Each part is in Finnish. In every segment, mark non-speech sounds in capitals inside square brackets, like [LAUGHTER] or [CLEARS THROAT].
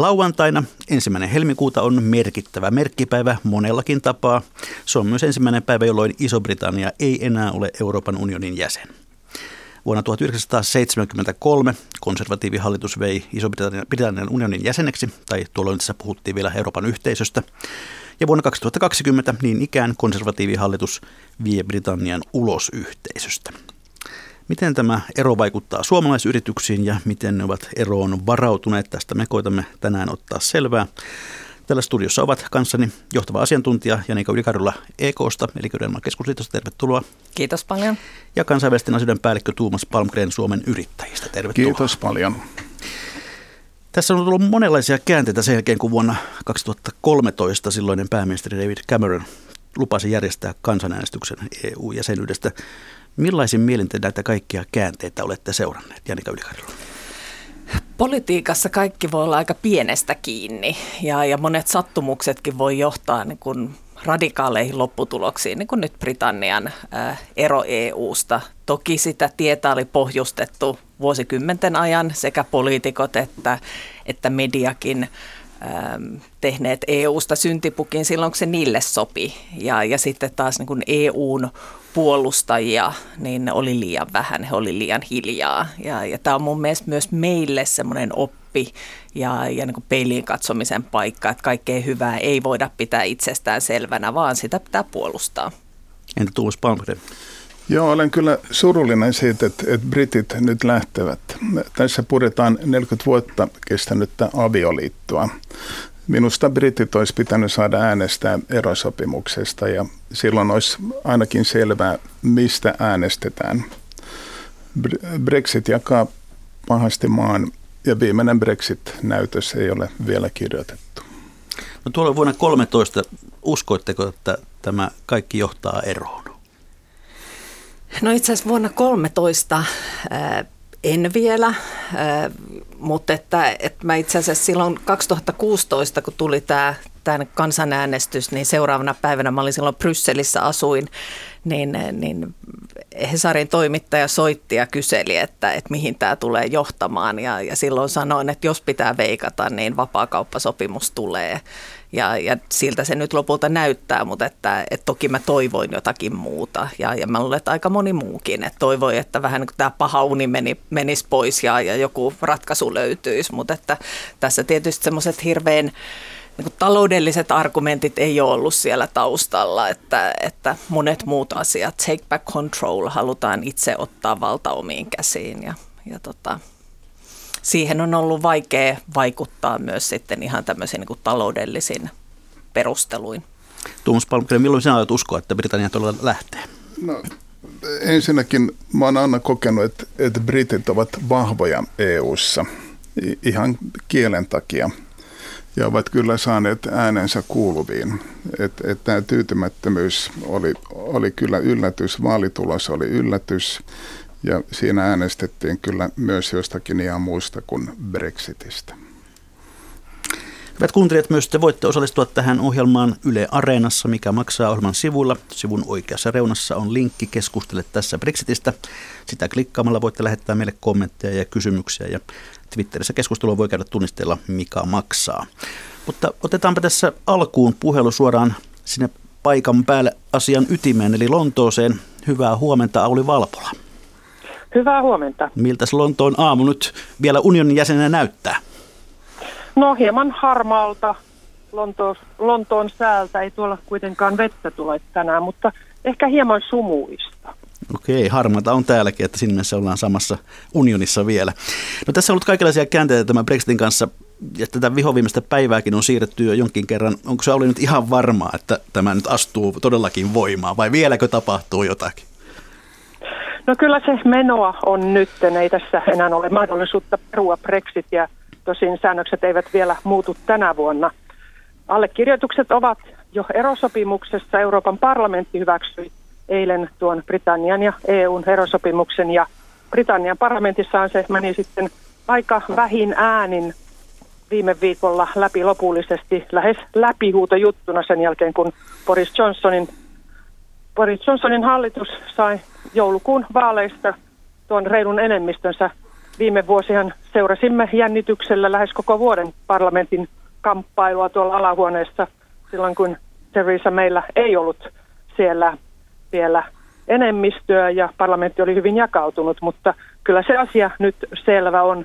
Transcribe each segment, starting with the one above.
Lauantaina ensimmäinen helmikuuta on merkittävä merkkipäivä monellakin tapaa. Se on myös ensimmäinen päivä, jolloin Iso-Britannia ei enää ole Euroopan unionin jäsen. Vuonna 1973 konservatiivihallitus vei Iso-Britannian unionin jäseneksi, tai tuolloin tässä puhuttiin vielä Euroopan yhteisöstä. Ja vuonna 2020 niin ikään konservatiivihallitus vie Britannian ulos yhteisöstä. Miten tämä ero vaikuttaa suomalaisyrityksiin ja miten ne ovat eroon varautuneet? Tästä me koitamme tänään ottaa selvää. Tällä studiossa ovat kanssani johtava asiantuntija Janika Ylikarjula EKsta, eli Köydänmaan keskusliitosta. Tervetuloa. Kiitos paljon. Ja kansainvälisten asioiden päällikkö Tuomas Palmgren Suomen yrittäjistä. Tervetuloa. Kiitos paljon. Tässä on tullut monenlaisia käänteitä sen jälkeen, kun vuonna 2013 silloinen pääministeri David Cameron lupasi järjestää kansanäänestyksen EU-jäsenyydestä. Millaisin mielin te näitä kaikkia käänteitä olette seuranneet, Janika Ylikarjala? Politiikassa kaikki voi olla aika pienestä kiinni ja, ja monet sattumuksetkin voi johtaa niin kuin radikaaleihin lopputuloksiin, niin kuin nyt Britannian ää, ero EU-sta. Toki sitä tietä oli pohjustettu vuosikymmenten ajan sekä poliitikot että, että mediakin tehneet EU-sta syntipukin silloin, kun se niille sopi. Ja, ja sitten taas niin kuin EUn puolustajia, niin oli liian vähän, he oli liian hiljaa. Ja, ja tämä on mun mielestä myös meille semmoinen oppi ja, ja niin kuin peiliin katsomisen paikka, että kaikkea hyvää ei voida pitää itsestään selvänä, vaan sitä pitää puolustaa. Entä Tuomas Palmgren? Joo, olen kyllä surullinen siitä, että, että britit nyt lähtevät. Tässä puretaan 40 vuotta kestänyttä avioliittoa. Minusta britit olisi pitänyt saada äänestää erosopimuksesta ja silloin olisi ainakin selvää, mistä äänestetään. Brexit jakaa pahasti maan ja viimeinen Brexit-näytös ei ole vielä kirjoitettu. No tuolla vuonna 13 uskoitteko, että tämä kaikki johtaa eroon? No itse asiassa vuonna 13 en vielä, mutta että, että mä itse asiassa silloin 2016, kun tuli tämä, tämä kansanäänestys, niin seuraavana päivänä mä olin silloin Brysselissä asuin, niin, niin Hesarin toimittaja soitti ja kyseli, että, että mihin tämä tulee johtamaan ja, ja silloin sanoin, että jos pitää veikata, niin vapaakauppasopimus tulee. Ja, ja siltä se nyt lopulta näyttää, mutta että, että toki mä toivoin jotakin muuta. Ja, ja mä luulen, että aika moni muukin. Että toivoi, että vähän niin tämä paha uni meni, menisi pois ja, ja joku ratkaisu löytyisi. Mutta että tässä tietysti semmoiset hirveän niin taloudelliset argumentit ei ole ollut siellä taustalla, että, että monet muut asiat, take back control, halutaan itse ottaa valta omiin käsiin ja, ja tota, siihen on ollut vaikea vaikuttaa myös sitten ihan tämmöisiin niin taloudellisin perusteluin. Tuomas Palmgren, milloin sinä olet uskoa, että Britannia todella lähtee? No, ensinnäkin mä oon aina kokenut, että, että britit ovat vahvoja EU:ssa ihan kielen takia ja ovat kyllä saaneet äänensä kuuluviin. Että et tämä tyytymättömyys oli, oli kyllä yllätys, vaalitulos oli yllätys ja siinä äänestettiin kyllä myös jostakin ihan muusta kuin Brexitistä. Hyvät kuuntelijat, myös te voitte osallistua tähän ohjelmaan Yle Areenassa, mikä maksaa ohjelman sivuilla. Sivun oikeassa reunassa on linkki Keskustele tässä Brexitistä. Sitä klikkaamalla voitte lähettää meille kommentteja ja kysymyksiä ja Twitterissä keskustelua voi käydä tunnisteella mikä maksaa. Mutta otetaanpa tässä alkuun puhelu suoraan sinne paikan päälle asian ytimeen, eli Lontooseen. Hyvää huomenta, Auli Valpola. Hyvää huomenta. Miltä Lontoon aamu nyt vielä unionin jäsenenä näyttää? No hieman harmaalta Lontoon, Lontoon säältä. Ei tuolla kuitenkaan vettä tule tänään, mutta ehkä hieman sumuista. Okei, harmaata on täälläkin, että sinne mielessä ollaan samassa unionissa vielä. No tässä on ollut kaikenlaisia käänteitä tämän Brexitin kanssa ja tätä vihoviimeistä päivääkin on siirretty jo jonkin kerran. Onko se oli nyt ihan varmaa, että tämä nyt astuu todellakin voimaan vai vieläkö tapahtuu jotakin? No kyllä se menoa on nyt, ei tässä enää ole mahdollisuutta perua Brexitia, tosin säännökset eivät vielä muutu tänä vuonna. allekirjoitukset ovat jo erosopimuksessa. Euroopan parlamentti hyväksyi eilen tuon Britannian ja EUn erosopimuksen ja Britannian parlamentissaan se meni sitten aika vähin äänin viime viikolla läpi lopullisesti, lähes läpihuutojuttuna sen jälkeen, kun Boris Johnsonin, Boris Johnsonin hallitus sai joulukuun vaaleista tuon reilun enemmistönsä. Viime vuosihan seurasimme jännityksellä lähes koko vuoden parlamentin kamppailua tuolla alahuoneessa silloin, kun Theresa meillä ei ollut siellä vielä enemmistöä ja parlamentti oli hyvin jakautunut, mutta kyllä se asia nyt selvä on.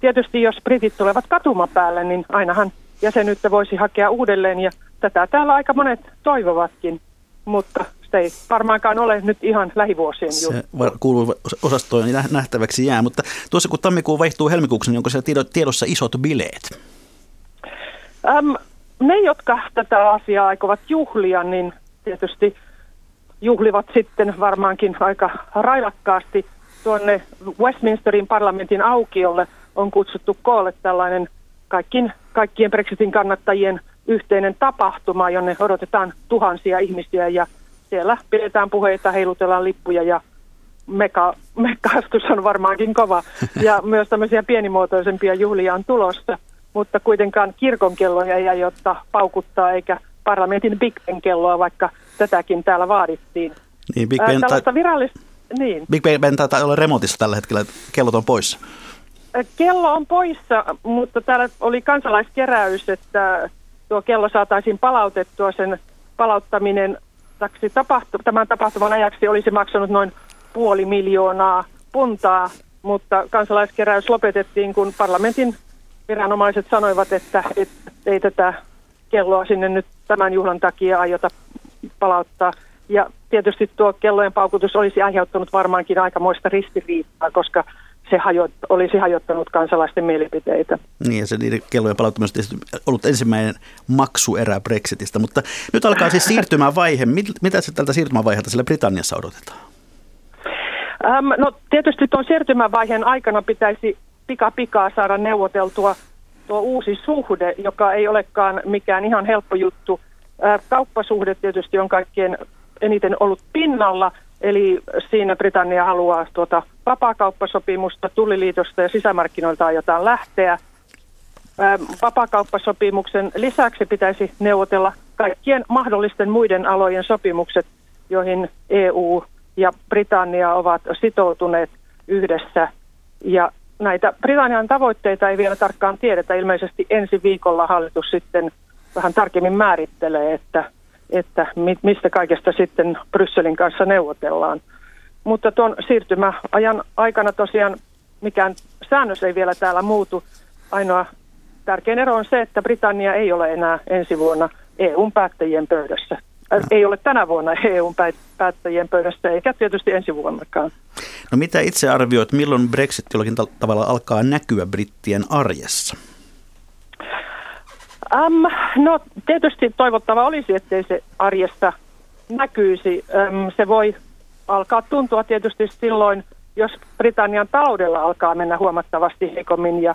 Tietysti jos britit tulevat katumapäälle, niin ainahan jäsenyyttä voisi hakea uudelleen ja tätä täällä aika monet toivovatkin, mutta se ei varmaankaan ole nyt ihan lähivuosien juttu. Se kuuluu osastoon ja nähtäväksi jää, mutta tuossa kun tammikuu vaihtuu helmikuuksi, niin onko siellä tiedossa isot bileet? Äm, ne, jotka tätä asiaa aikovat juhlia, niin tietysti juhlivat sitten varmaankin aika railakkaasti tuonne Westminsterin parlamentin aukiolle on kutsuttu koolle tällainen kaikkien, kaikkien Brexitin kannattajien yhteinen tapahtuma, jonne odotetaan tuhansia ihmisiä ja siellä pidetään puheita, heilutellaan lippuja ja meka, mekastus on varmaankin kova. Ja myös tämmöisiä pienimuotoisempia juhlia on tulossa, mutta kuitenkaan kirkonkelloja ei aiota paukuttaa eikä parlamentin Big Ben kelloa, vaikka tätäkin täällä vaadittiin. Niin, Big Ben, ta- virallista, niin. Big Ben taitaa olla remontissa tällä hetkellä, kellot on poissa. Kello on poissa, mutta täällä oli kansalaiskeräys, että tuo kello saataisiin palautettua. Sen palauttaminen tapahtu, tämän tapahtuman ajaksi olisi maksanut noin puoli miljoonaa puntaa, mutta kansalaiskeräys lopetettiin, kun parlamentin viranomaiset sanoivat, että, että ei tätä kelloa sinne nyt tämän juhlan takia aiota palauttaa. Ja tietysti tuo kellojen paukutus olisi aiheuttanut varmaankin aikamoista ristiriitaa, koska se hajot, olisi hajottanut kansalaisten mielipiteitä. Niin, ja se niiden kellojen palauttaminen on ollut ensimmäinen maksuerä Brexitistä, mutta nyt alkaa siis siirtymävaihe. Mitä se tältä siirtymävaiheelta sillä Britanniassa odotetaan? Ähm, no tietysti tuon siirtymävaiheen aikana pitäisi pika pikaa saada neuvoteltua tuo uusi suhde, joka ei olekaan mikään ihan helppo juttu. Äh, kauppasuhde tietysti on kaikkien eniten ollut pinnalla, eli siinä Britannia haluaa tuota vapaakauppasopimusta, tulliliitosta ja sisämarkkinoilta aiotaan lähteä. Vapaakauppasopimuksen lisäksi pitäisi neuvotella kaikkien mahdollisten muiden alojen sopimukset, joihin EU ja Britannia ovat sitoutuneet yhdessä. Ja näitä Britannian tavoitteita ei vielä tarkkaan tiedetä. Ilmeisesti ensi viikolla hallitus sitten vähän tarkemmin määrittelee, että, että mistä kaikesta sitten Brysselin kanssa neuvotellaan. Mutta tuon siirtymäajan aikana tosiaan mikään säännös ei vielä täällä muutu. Ainoa tärkein ero on se, että Britannia ei ole enää ensi vuonna EUn päättäjien pöydässä. Äh, ei ole tänä vuonna EUn päättäjien pöydässä, eikä tietysti ensi vuonnakaan. No mitä itse arvioit, milloin Brexit jollakin tavalla alkaa näkyä brittien arjessa? Um, no tietysti toivottava olisi, ettei se arjessa näkyisi. Um, se voi alkaa tuntua tietysti silloin, jos Britannian taloudella alkaa mennä huomattavasti heikommin ja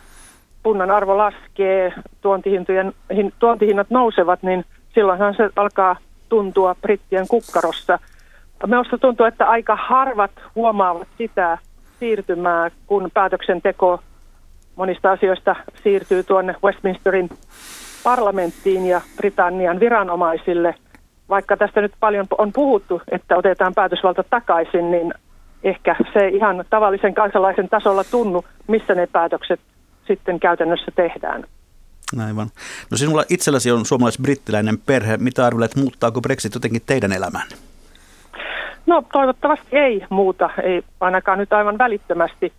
punnan arvo laskee, tuontihintojen, hin, tuontihinnat nousevat, niin silloinhan se alkaa tuntua brittien kukkarossa. Minusta tuntuu, että aika harvat huomaavat sitä siirtymää, kun päätöksenteko monista asioista siirtyy tuonne Westminsterin parlamenttiin ja Britannian viranomaisille. Vaikka tästä nyt paljon on puhuttu, että otetaan päätösvalta takaisin, niin ehkä se ihan tavallisen kansalaisen tasolla tunnu, missä ne päätökset sitten käytännössä tehdään. Aivan. No sinulla itselläsi on suomalais-brittiläinen perhe. Mitä arvelet, muuttaako Brexit jotenkin teidän elämään? No toivottavasti ei muuta, ei ainakaan nyt aivan välittömästi.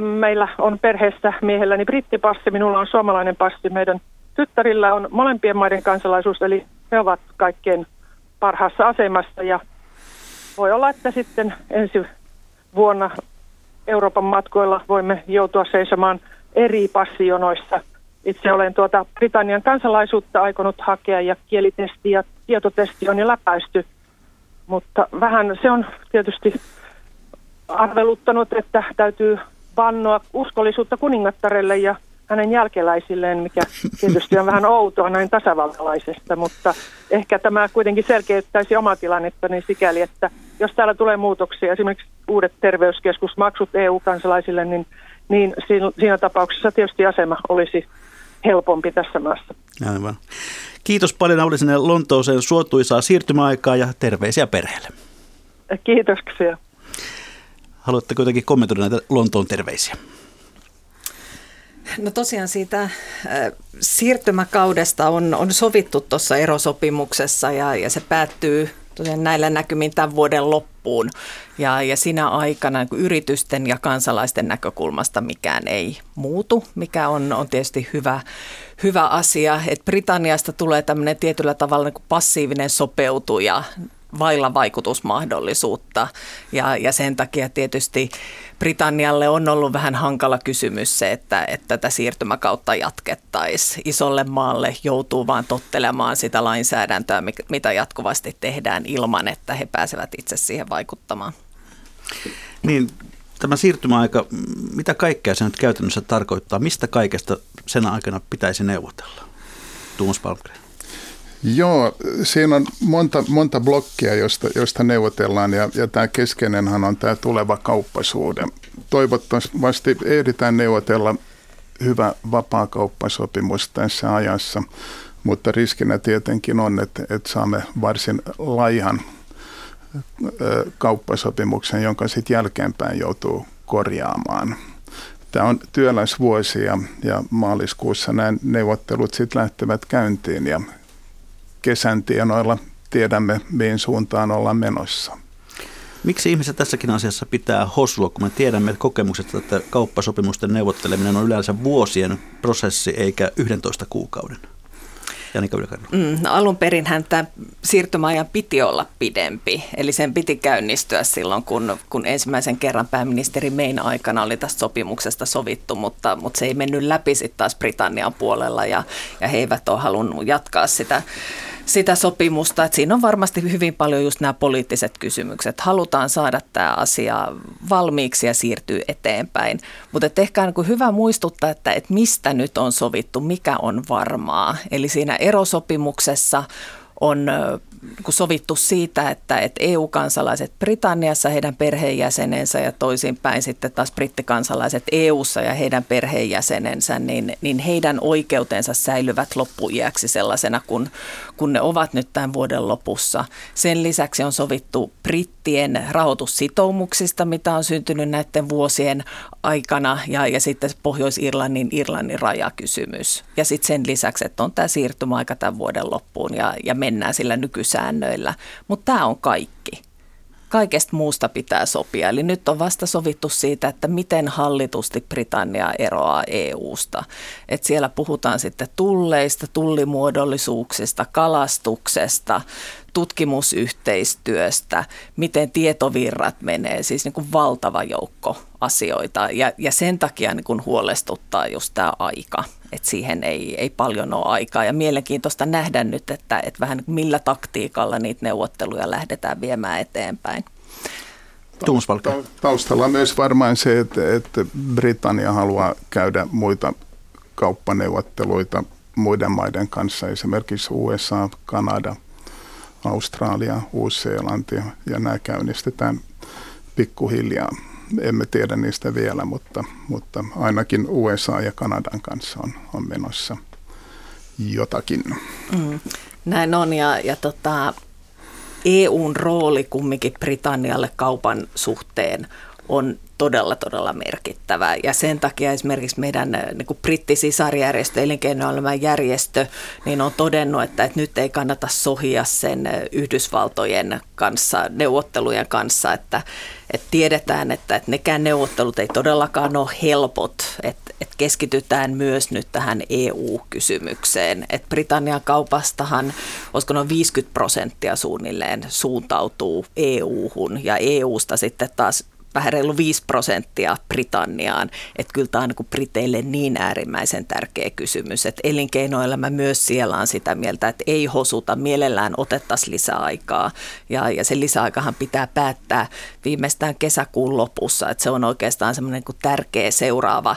Meillä on perheessä miehelläni brittipassi, minulla on suomalainen passi. Meidän tyttärillä on molempien maiden kansalaisuus, eli he ovat kaikkein parhaassa asemassa. Ja voi olla, että sitten ensi vuonna Euroopan matkoilla voimme joutua seisomaan eri passijonoissa – itse olen tuota Britannian kansalaisuutta aikonut hakea ja kielitesti ja tietotesti on jo läpäisty, mutta vähän se on tietysti arveluttanut, että täytyy vannoa uskollisuutta kuningattarelle ja hänen jälkeläisilleen, mikä tietysti on vähän outoa näin tasavaltalaisesta, mutta ehkä tämä kuitenkin selkeyttäisi oma tilannetta niin sikäli, että jos täällä tulee muutoksia, esimerkiksi uudet terveyskeskusmaksut EU-kansalaisille, niin, niin siinä tapauksessa tietysti asema olisi helpompi tässä maassa. Aivan. Kiitos paljon Nauli sinne Lontooseen suotuisaa siirtymäaikaa ja terveisiä perheelle. Kiitoksia. Haluatteko jotenkin kommentoida näitä Lontoon terveisiä? No tosiaan siitä äh, siirtymäkaudesta on, on sovittu tuossa erosopimuksessa ja, ja se päättyy tosiaan näillä näkymin tämän vuoden loppuun. Ja, ja siinä aikana niin yritysten ja kansalaisten näkökulmasta mikään ei muutu, mikä on, on tietysti hyvä, hyvä asia. Että Britanniasta tulee tämmöinen tietyllä tavalla niin passiivinen sopeutuja vailla vaikutusmahdollisuutta. Ja, ja sen takia tietysti Britannialle on ollut vähän hankala kysymys se, että, että tätä siirtymäkautta jatkettaisiin. Isolle maalle joutuu vaan tottelemaan sitä lainsäädäntöä, mitä jatkuvasti tehdään ilman, että he pääsevät itse siihen vaikuttamaan. Niin, tämä siirtymäaika, mitä kaikkea se nyt käytännössä tarkoittaa? Mistä kaikesta sen aikana pitäisi neuvotella? Tuomas Palmgren. Joo, siinä on monta, monta blokkia, josta, josta neuvotellaan ja, ja tämä keskeinenhän on tämä tuleva kauppasuhde. Toivottavasti ehditään neuvotella hyvä vapaakauppasopimus tässä ajassa, mutta riskinä tietenkin on, että, että saamme varsin laihan kauppasopimuksen, jonka sitten jälkeenpäin joutuu korjaamaan. Tämä on työläisvuosi ja, ja maaliskuussa nämä neuvottelut sitten lähtevät käyntiin ja kesän tienoilla tiedämme, mihin suuntaan ollaan menossa. Miksi ihmiset tässäkin asiassa pitää hosua, kun me tiedämme että kokemukset, että kauppasopimusten neuvotteleminen on yleensä vuosien prosessi eikä 11 kuukauden? Janika mm, no alun perin tämä siirtymäajan piti olla pidempi, eli sen piti käynnistyä silloin, kun, kun ensimmäisen kerran pääministeri Mein aikana oli tästä sopimuksesta sovittu, mutta, mutta se ei mennyt läpi sitten taas Britannian puolella ja, ja he eivät ole halunnut jatkaa sitä sitä sopimusta. Että siinä on varmasti hyvin paljon just nämä poliittiset kysymykset. Halutaan saada tämä asia valmiiksi ja siirtyy eteenpäin. Mutta ehkä on niin hyvä muistuttaa, että, että mistä nyt on sovittu, mikä on varmaa. Eli siinä erosopimuksessa on kun sovittu siitä, että, että EU-kansalaiset Britanniassa, heidän perheenjäsenensä ja toisinpäin sitten taas brittikansalaiset EU:ssa ja heidän perheenjäsenensä, niin, niin heidän oikeutensa säilyvät loppuiäksi sellaisena, kun, kun ne ovat nyt tämän vuoden lopussa. Sen lisäksi on sovittu brittien rahoitussitoumuksista, mitä on syntynyt näiden vuosien aikana ja, ja sitten Pohjois-Irlannin Irlannin rajakysymys. Ja sitten sen lisäksi, että on tämä siirtymäaika tämän vuoden loppuun ja, ja mennään sillä nykysäännöillä. Mutta tämä on kaikki. Kaikesta muusta pitää sopia. Eli nyt on vasta sovittu siitä, että miten hallitusti Britannia eroaa EU-sta. Et siellä puhutaan sitten tulleista, tullimuodollisuuksista, kalastuksesta, tutkimusyhteistyöstä, miten tietovirrat menee, siis niin kuin valtava joukko asioita. Ja, ja sen takia niin kuin huolestuttaa just tämä aika, että siihen ei, ei paljon ole aikaa. Ja mielenkiintoista nähdä nyt, että, että vähän millä taktiikalla niitä neuvotteluja lähdetään viemään eteenpäin. Taustalla on myös varmaan se, että, että Britannia haluaa käydä muita kauppaneuvotteluita muiden maiden kanssa, esimerkiksi USA, Kanada – Australia, Uusi-Seelanti ja nämä käynnistetään pikkuhiljaa. Emme tiedä niistä vielä, mutta, mutta ainakin USA ja Kanadan kanssa on, on menossa jotakin. Mm, näin on ja, ja tota, EUn rooli kumminkin Britannialle kaupan suhteen on todella, todella merkittävä. Ja sen takia esimerkiksi meidän äh, niin kuin brittisisarjärjestö, elinkeinoelämän järjestö, niin on todennut, että, että nyt ei kannata sohia sen äh, Yhdysvaltojen kanssa, neuvottelujen kanssa, että, että tiedetään, että, että nekään neuvottelut ei todellakaan ole helpot, että, että keskitytään myös nyt tähän EU-kysymykseen. Että Britannian kaupastahan, olisiko noin 50 prosenttia suunnilleen suuntautuu EU-hun ja EUsta sitten taas vähän reilu 5 prosenttia Britanniaan. Että kyllä tämä on niin Briteille niin äärimmäisen tärkeä kysymys, että elinkeinoelämä myös siellä on sitä mieltä, että ei hosuta, mielellään otettaisiin lisäaikaa. Ja, ja se lisäaikahan pitää päättää viimeistään kesäkuun lopussa, että se on oikeastaan semmoinen niin tärkeä seuraava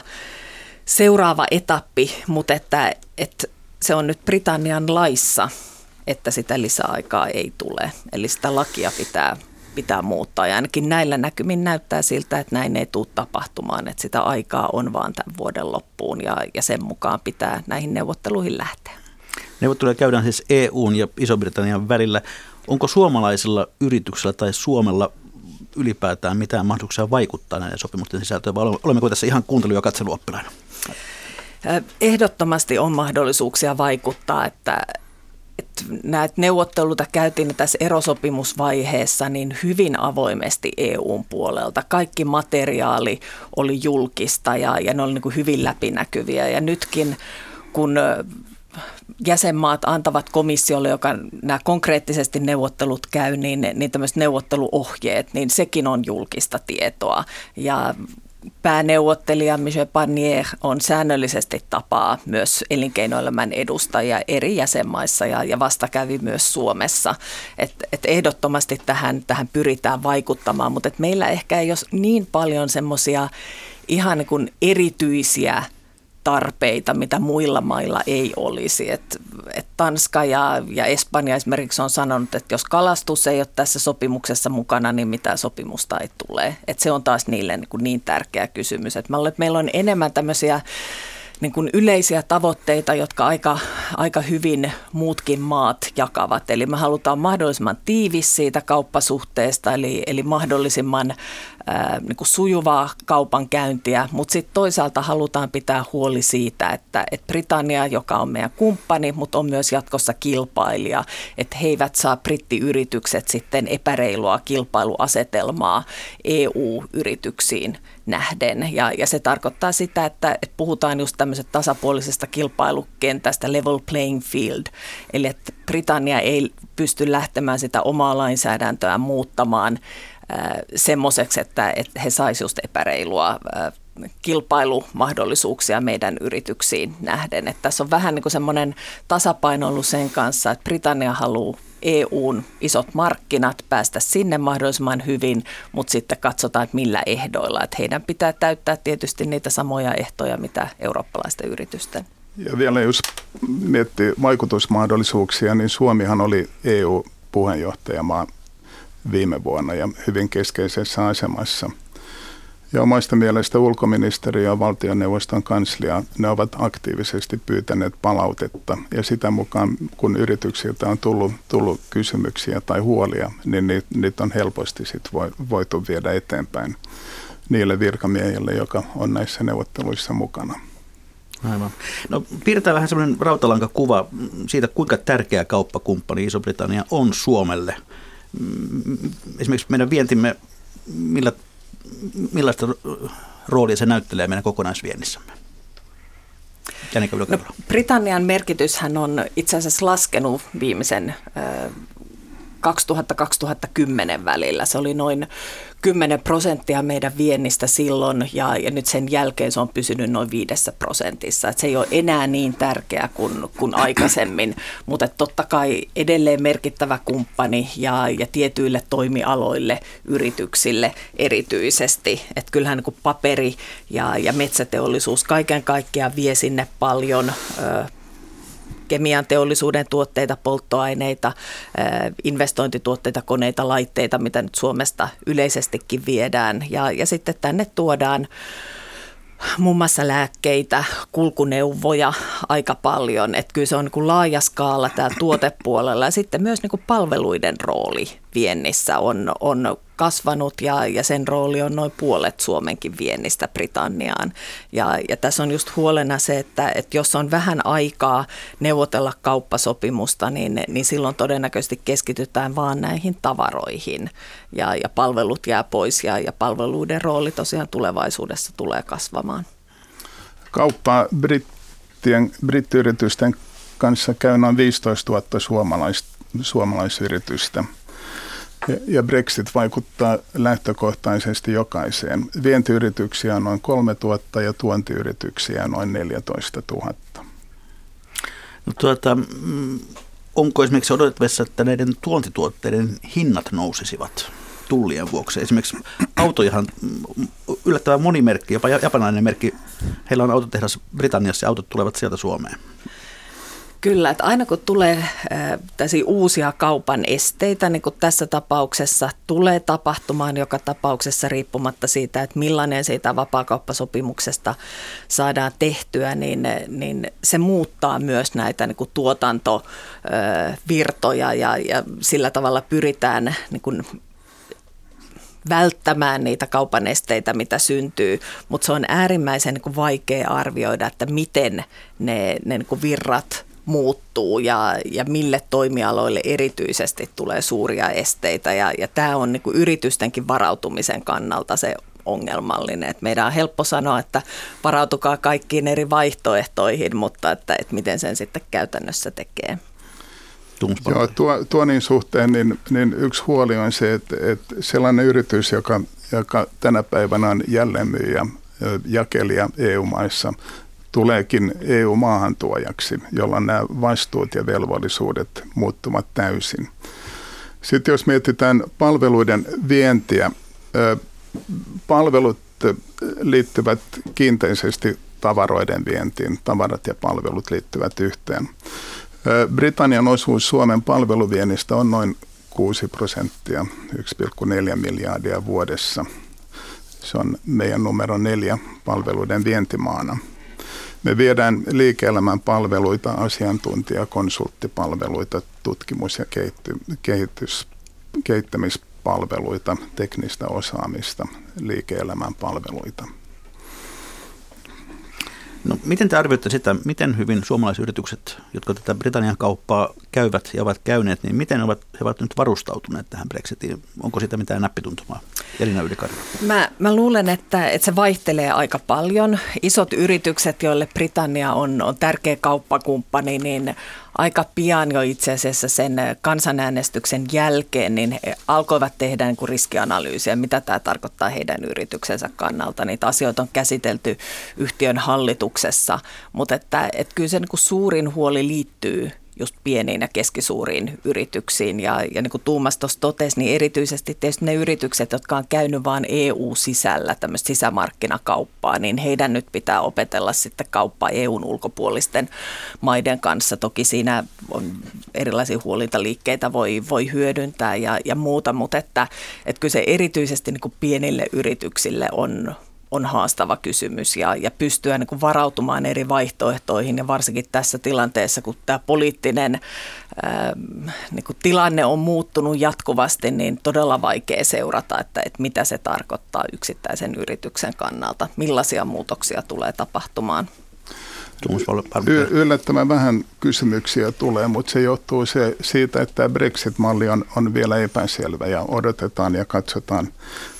seuraava etappi, mutta että, että se on nyt Britannian laissa, että sitä lisäaikaa ei tule. Eli sitä lakia pitää, pitää muuttaa. Ja ainakin näillä näkymin näyttää siltä, että näin ei tule tapahtumaan. Että sitä aikaa on vaan tämän vuoden loppuun ja, ja sen mukaan pitää näihin neuvotteluihin lähteä. Neuvotteluja käydään siis EUn ja Iso-Britannian välillä. Onko suomalaisilla yrityksillä tai Suomella ylipäätään mitään mahdollisuuksia vaikuttaa näiden sopimusten sisältöön, vai olemmeko tässä ihan kuuntelu- ja katseluoppilaina? Ehdottomasti on mahdollisuuksia vaikuttaa, että, että näitä neuvotteluita käytiin tässä erosopimusvaiheessa niin hyvin avoimesti EUn puolelta. Kaikki materiaali oli julkista ja, ja ne oli niin hyvin läpinäkyviä ja nytkin kun jäsenmaat antavat komissiolle, joka nämä konkreettisesti neuvottelut käy, niin, niin tämmöiset neuvotteluohjeet, niin sekin on julkista tietoa. Ja pääneuvottelija Michel Barnier on säännöllisesti tapaa myös elinkeinoelämän edustajia eri jäsenmaissa ja, ja vasta kävi myös Suomessa. Et, et ehdottomasti tähän, tähän pyritään vaikuttamaan, mutta et meillä ehkä ei ole niin paljon semmoisia ihan niin kuin erityisiä tarpeita, mitä muilla mailla ei olisi. Et, et Tanska ja, ja Espanja esimerkiksi on sanonut, että jos kalastus ei ole tässä sopimuksessa mukana, niin mitään sopimusta ei tule. Et se on taas niille niin, niin tärkeä kysymys. Et mä luulen, että meillä on enemmän tämmöisiä niin kuin yleisiä tavoitteita, jotka aika, aika hyvin muutkin maat jakavat. Eli me halutaan mahdollisimman tiivis siitä kauppasuhteesta, eli, eli mahdollisimman ää, niin kuin sujuvaa kaupankäyntiä, mutta sitten toisaalta halutaan pitää huoli siitä, että, että Britannia, joka on meidän kumppani, mutta on myös jatkossa kilpailija, että he eivät saa brittiyritykset sitten epäreilua kilpailuasetelmaa EU-yrityksiin nähden. Ja, ja se tarkoittaa sitä, että, että puhutaan just tämmöisestä tasapuolisesta kilpailukentästä, level playing field, eli että Britannia ei pysty lähtemään sitä omaa lainsäädäntöä muuttamaan semmoiseksi, että, että he saisivat just epäreilua kilpailumahdollisuuksia meidän yrityksiin nähden. Että tässä on vähän niin kuin semmoinen tasapaino ollut sen kanssa, että Britannia haluaa EUn isot markkinat, päästä sinne mahdollisimman hyvin, mutta sitten katsotaan, että millä ehdoilla. Että heidän pitää täyttää tietysti niitä samoja ehtoja, mitä eurooppalaisten yritysten. Ja vielä jos miettii vaikutusmahdollisuuksia, niin Suomihan oli EU-puheenjohtajamaa viime vuonna ja hyvin keskeisessä asemassa. Ja omasta mielestä ulkoministeriö ja valtioneuvoston kanslia, ne ovat aktiivisesti pyytäneet palautetta. Ja sitä mukaan, kun yrityksiltä on tullut, tullut kysymyksiä tai huolia, niin niitä, niitä on helposti sit voitu viedä eteenpäin niille virkamiehille, joka on näissä neuvotteluissa mukana. Aivan. No piirretään vähän semmoinen rautalankakuva siitä, kuinka tärkeä kauppakumppani Iso-Britannia on Suomelle – Mm, esimerkiksi meidän vientimme, millä, millaista roolia se näyttelee meidän kokonaisviennissämme? No, Britannian merkityshän on itse asiassa laskenut viimeisen 2000-2010 välillä. Se oli noin 10 prosenttia meidän viennistä silloin ja, ja nyt sen jälkeen se on pysynyt noin viidessä prosentissa. Et se ei ole enää niin tärkeä kuin, kuin aikaisemmin, [CLEARS THROAT] mutta totta kai edelleen merkittävä kumppani ja, ja tietyille toimialoille, yrityksille erityisesti. Et kyllähän niin paperi ja, ja metsäteollisuus kaiken kaikkiaan vie sinne paljon ö, kemian teollisuuden tuotteita, polttoaineita, investointituotteita, koneita, laitteita, mitä nyt Suomesta yleisestikin viedään. Ja, ja sitten tänne tuodaan muun muassa lääkkeitä, kulkuneuvoja aika paljon. Että kyllä se on niin kuin laaja skaala tämä tuotepuolella ja sitten myös niin kuin palveluiden rooli viennissä on, on kasvanut ja, ja sen rooli on noin puolet Suomenkin viennistä Britanniaan. Ja, ja tässä on just huolena se, että, että jos on vähän aikaa neuvotella kauppasopimusta, niin, niin silloin todennäköisesti keskitytään vaan näihin tavaroihin ja, ja palvelut jää pois ja, ja palveluiden rooli tosiaan tulevaisuudessa tulee kasvamaan. Kauppaa brittien, brittiyritysten kanssa käy noin 15 000 suomalais, suomalaisyritystä – ja Brexit vaikuttaa lähtökohtaisesti jokaiseen. Vientiyrityksiä on noin 3000 ja tuontiyrityksiä noin 14 000. No tuota, onko esimerkiksi odotettavissa, että näiden tuontituotteiden hinnat nousisivat? tullien vuoksi. Esimerkiksi autojahan yllättävän moni merkki, jopa japanilainen merkki, heillä on autotehdas Britanniassa ja autot tulevat sieltä Suomeen. Kyllä, että aina kun tulee äh, uusia kaupan esteitä, niin kuin tässä tapauksessa tulee tapahtumaan joka tapauksessa riippumatta siitä, että millainen siitä vapaakauppasopimuksesta saadaan tehtyä, niin, niin se muuttaa myös näitä niin kuin tuotantovirtoja ja, ja sillä tavalla pyritään niin kuin välttämään niitä kaupan esteitä, mitä syntyy, mutta se on äärimmäisen niin kuin vaikea arvioida, että miten ne, ne niin kuin virrat muuttuu ja, ja mille toimialoille erityisesti tulee suuria esteitä. Ja, ja tämä on niin kuin yritystenkin varautumisen kannalta se ongelmallinen. Et meidän on helppo sanoa, että varautukaa kaikkiin eri vaihtoehtoihin, mutta että, että miten sen sitten käytännössä tekee. Joo, tuo, tuonin suhteen niin, niin yksi huoli on se, että, että sellainen yritys, joka, joka tänä päivänä on jälleenmyyjä, jakelija EU-maissa, tuleekin EU-maahantuojaksi, jolla nämä vastuut ja velvollisuudet muuttuvat täysin. Sitten jos mietitään palveluiden vientiä, palvelut liittyvät kiinteisesti tavaroiden vientiin, tavarat ja palvelut liittyvät yhteen. Britannian osuus Suomen palveluviennistä on noin 6 prosenttia, 1,4 miljardia vuodessa. Se on meidän numero neljä palveluiden vientimaana – me viedään liike-elämän palveluita, asiantuntija- konsulttipalveluita, tutkimus- ja kehitys, kehittämispalveluita, teknistä osaamista, liike-elämän palveluita. No, miten te arvioitte sitä, miten hyvin suomalaisyritykset, jotka tätä Britannian kauppaa käyvät ja ovat käyneet, niin miten ovat, he ovat nyt varustautuneet tähän Brexitiin? Onko siitä mitään näppituntumaa? Elina Ylikarja. Mä, mä luulen, että, että se vaihtelee aika paljon. Isot yritykset, joille Britannia on, on tärkeä kauppakumppani, niin aika pian jo itse asiassa sen kansanäänestyksen jälkeen, niin he alkoivat tehdä niin kuin riskianalyysiä, mitä tämä tarkoittaa heidän yrityksensä kannalta. Niitä asioita on käsitelty yhtiön hallituksessa, mutta että, että kyllä se niin kuin suurin huoli liittyy just pieniin ja keskisuuriin yrityksiin. Ja, ja niin kuin Tuumas tuossa totesi, niin erityisesti tietysti ne yritykset, jotka on käynyt vain EU-sisällä tämmöistä sisämarkkinakauppaa, niin heidän nyt pitää opetella sitten kauppaa EUn ulkopuolisten maiden kanssa. Toki siinä on erilaisia huolintaliikkeitä voi, voi hyödyntää ja, ja muuta, mutta että, että kyllä se erityisesti niin kuin pienille yrityksille on on haastava kysymys ja, ja pystyä niin kuin varautumaan eri vaihtoehtoihin ja varsinkin tässä tilanteessa, kun tämä poliittinen ää, ähm, niin kuin tilanne on muuttunut jatkuvasti, niin todella vaikea seurata, että, että mitä se tarkoittaa yksittäisen yrityksen kannalta, millaisia muutoksia tulee tapahtumaan. Y- yllättävän vähän kysymyksiä tulee, mutta se johtuu se, siitä, että Brexit-malli on, on vielä epäselvä ja odotetaan ja katsotaan,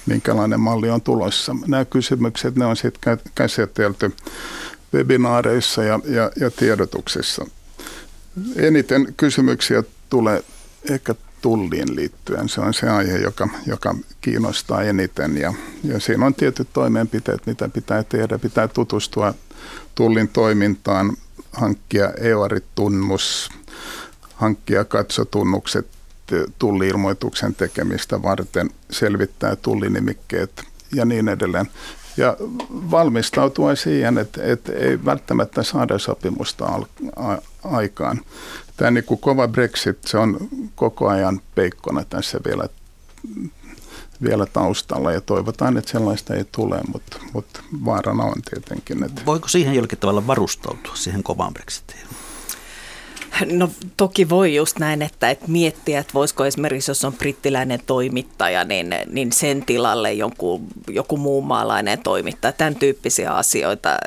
minkälainen malli on tulossa. Nämä kysymykset ne on sitten käsitelty webinaareissa ja, ja, ja tiedotuksissa. Eniten kysymyksiä tulee ehkä tulliin liittyen. Se on se aihe, joka, joka kiinnostaa eniten ja, ja siinä on tietyt toimenpiteet, mitä pitää tehdä. Pitää tutustua tullin toimintaan, hankkia EORI-tunnus, hankkia katsotunnukset tulliilmoituksen tekemistä varten, selvittää tullinimikkeet ja niin edelleen. Ja valmistautua siihen, että, että ei välttämättä saada sopimusta al- a- aikaan. Tämä niin kuin kova Brexit, se on koko ajan peikkona tässä vielä vielä taustalla ja toivotaan, että sellaista ei tule, mutta, mutta vaarana on tietenkin. Että... Voiko siihen jollakin tavalla varustautua, siihen kovaan Brexitiin? No toki voi just näin, että, että miettiä, että voisiko esimerkiksi, jos on brittiläinen toimittaja, niin, niin sen tilalle joku, joku muu maalainen toimittaja. Tämän tyyppisiä asioita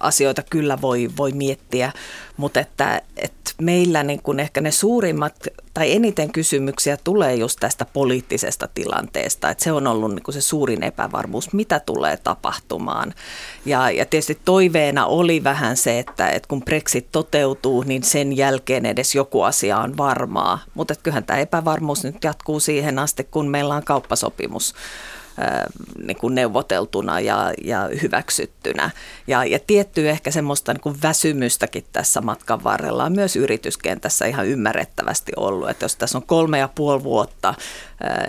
asioita kyllä voi, voi miettiä, mutta että, että meillä niin kuin ehkä ne suurimmat tai eniten kysymyksiä tulee just tästä poliittisesta tilanteesta, että se on ollut niin kuin se suurin epävarmuus, mitä tulee tapahtumaan. Ja, ja tietysti toiveena oli vähän se, että, että kun Brexit toteutuu, niin sen jälkeen edes joku asia on varmaa, mutta kyllähän tämä epävarmuus nyt jatkuu siihen asti, kun meillä on kauppasopimus niin kuin neuvoteltuna ja, ja hyväksyttynä. Ja, ja tiettyä ehkä semmoista niin kuin väsymystäkin tässä matkan varrella on myös yrityskentässä ihan ymmärrettävästi ollut, että jos tässä on kolme ja puoli vuotta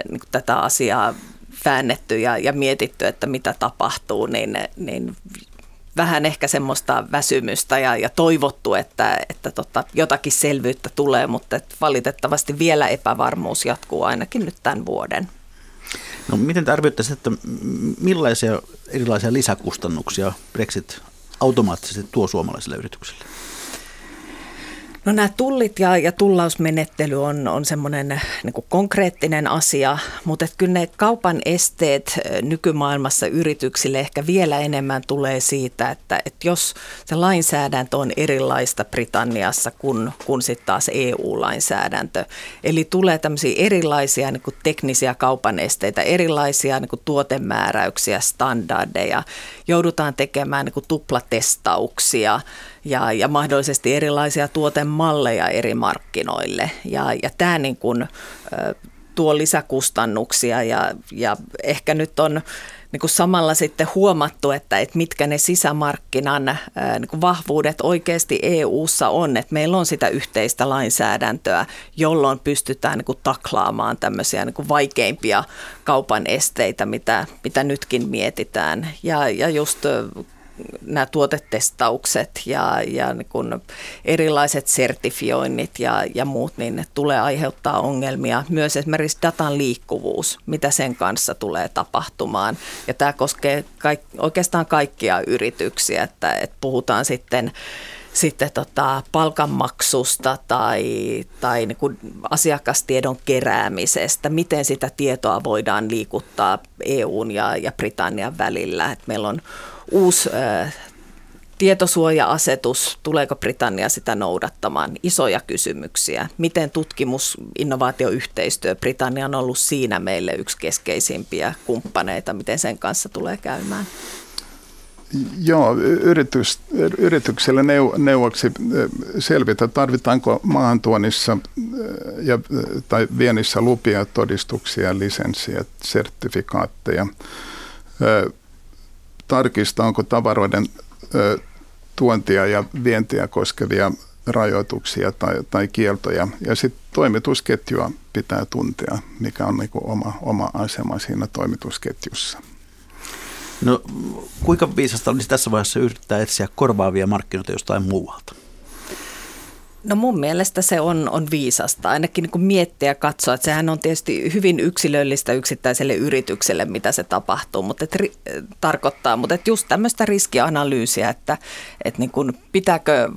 niin kuin tätä asiaa väännetty ja, ja mietitty, että mitä tapahtuu, niin, niin vähän ehkä semmoista väsymystä ja, ja toivottu, että, että tota, jotakin selvyyttä tulee, mutta valitettavasti vielä epävarmuus jatkuu ainakin nyt tämän vuoden. No, miten te arvioitte, että millaisia erilaisia lisäkustannuksia Brexit automaattisesti tuo suomalaisille yrityksille? No nämä tullit ja, ja tullausmenettely on, on semmoinen niin konkreettinen asia, mutta et kyllä ne kaupan esteet nykymaailmassa yrityksille ehkä vielä enemmän tulee siitä, että, että jos se lainsäädäntö on erilaista Britanniassa kuin, kuin sitten taas EU-lainsäädäntö, eli tulee tämmöisiä erilaisia niin teknisiä kaupan esteitä, erilaisia niin tuotemääräyksiä, standardeja, joudutaan tekemään niin tuplatestauksia, ja, ja mahdollisesti erilaisia tuotemalleja eri markkinoille. Ja, ja tämä niin kuin, tuo lisäkustannuksia ja, ja ehkä nyt on niin kuin samalla sitten huomattu, että, että mitkä ne sisämarkkinan niin kuin vahvuudet oikeasti EU-ssa on, että meillä on sitä yhteistä lainsäädäntöä, jolloin pystytään niin kuin taklaamaan tämmöisiä niin kuin vaikeimpia kaupan esteitä, mitä, mitä nytkin mietitään. Ja, ja just nämä tuotetestaukset ja, ja niin kun erilaiset sertifioinnit ja, ja muut, niin ne tulee aiheuttaa ongelmia. Myös esimerkiksi datan liikkuvuus, mitä sen kanssa tulee tapahtumaan. Ja tämä koskee kaik, oikeastaan kaikkia yrityksiä, että, että puhutaan sitten sitten tota, palkanmaksusta tai, tai niin kuin asiakastiedon keräämisestä, miten sitä tietoa voidaan liikuttaa EUn ja, ja Britannian välillä. Et meillä on uusi äh, tietosuoja-asetus, tuleeko Britannia sitä noudattamaan? Isoja kysymyksiä. Miten tutkimus, innovaatioyhteistyö, Britannia on ollut siinä meille yksi keskeisimpiä kumppaneita, miten sen kanssa tulee käymään? Joo, yritys, yritykselle neu, neuvoksi selvitä, tarvitaanko maahantuonnissa ja, tai viennissä lupia, todistuksia, lisenssiä, sertifikaatteja tarkistaa, onko tavaroiden tuontia ja vientiä koskevia rajoituksia tai, tai kieltoja. Ja sitten toimitusketjua pitää tuntea, mikä on niinku oma, oma asema siinä toimitusketjussa. No kuinka viisasta olisi tässä vaiheessa yrittää etsiä korvaavia markkinoita jostain muualta? No mun mielestä se on, on viisasta, ainakin niin kuin miettiä ja katsoa, että sehän on tietysti hyvin yksilöllistä yksittäiselle yritykselle, mitä se tapahtuu, mutta et, ri, tarkoittaa, mutta et just tämmöistä riskianalyysiä, että et niin kuin pitääkö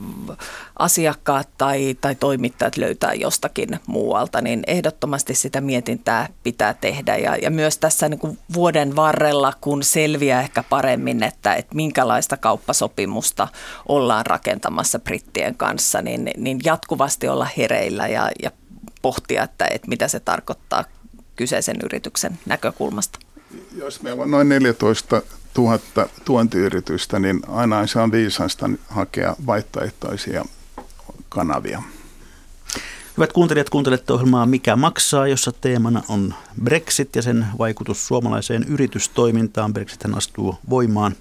asiakkaat tai, tai toimittajat löytää jostakin muualta, niin ehdottomasti sitä mietintää pitää tehdä. Ja, ja myös tässä niin kuin vuoden varrella, kun selviää ehkä paremmin, että, että minkälaista kauppasopimusta ollaan rakentamassa brittien kanssa, niin, niin jatkuvasti olla hereillä ja, ja pohtia, että, että mitä se tarkoittaa kyseisen yrityksen näkökulmasta. Jos meillä on noin 14 000 tuontiyritystä, niin aina se on viisasta hakea vaihtoehtoisia kanavia. Hyvät kuuntelijat, kuuntelette ohjelmaa Mikä maksaa, jossa teemana on Brexit ja sen vaikutus suomalaiseen yritystoimintaan. Brexit astuu voimaan,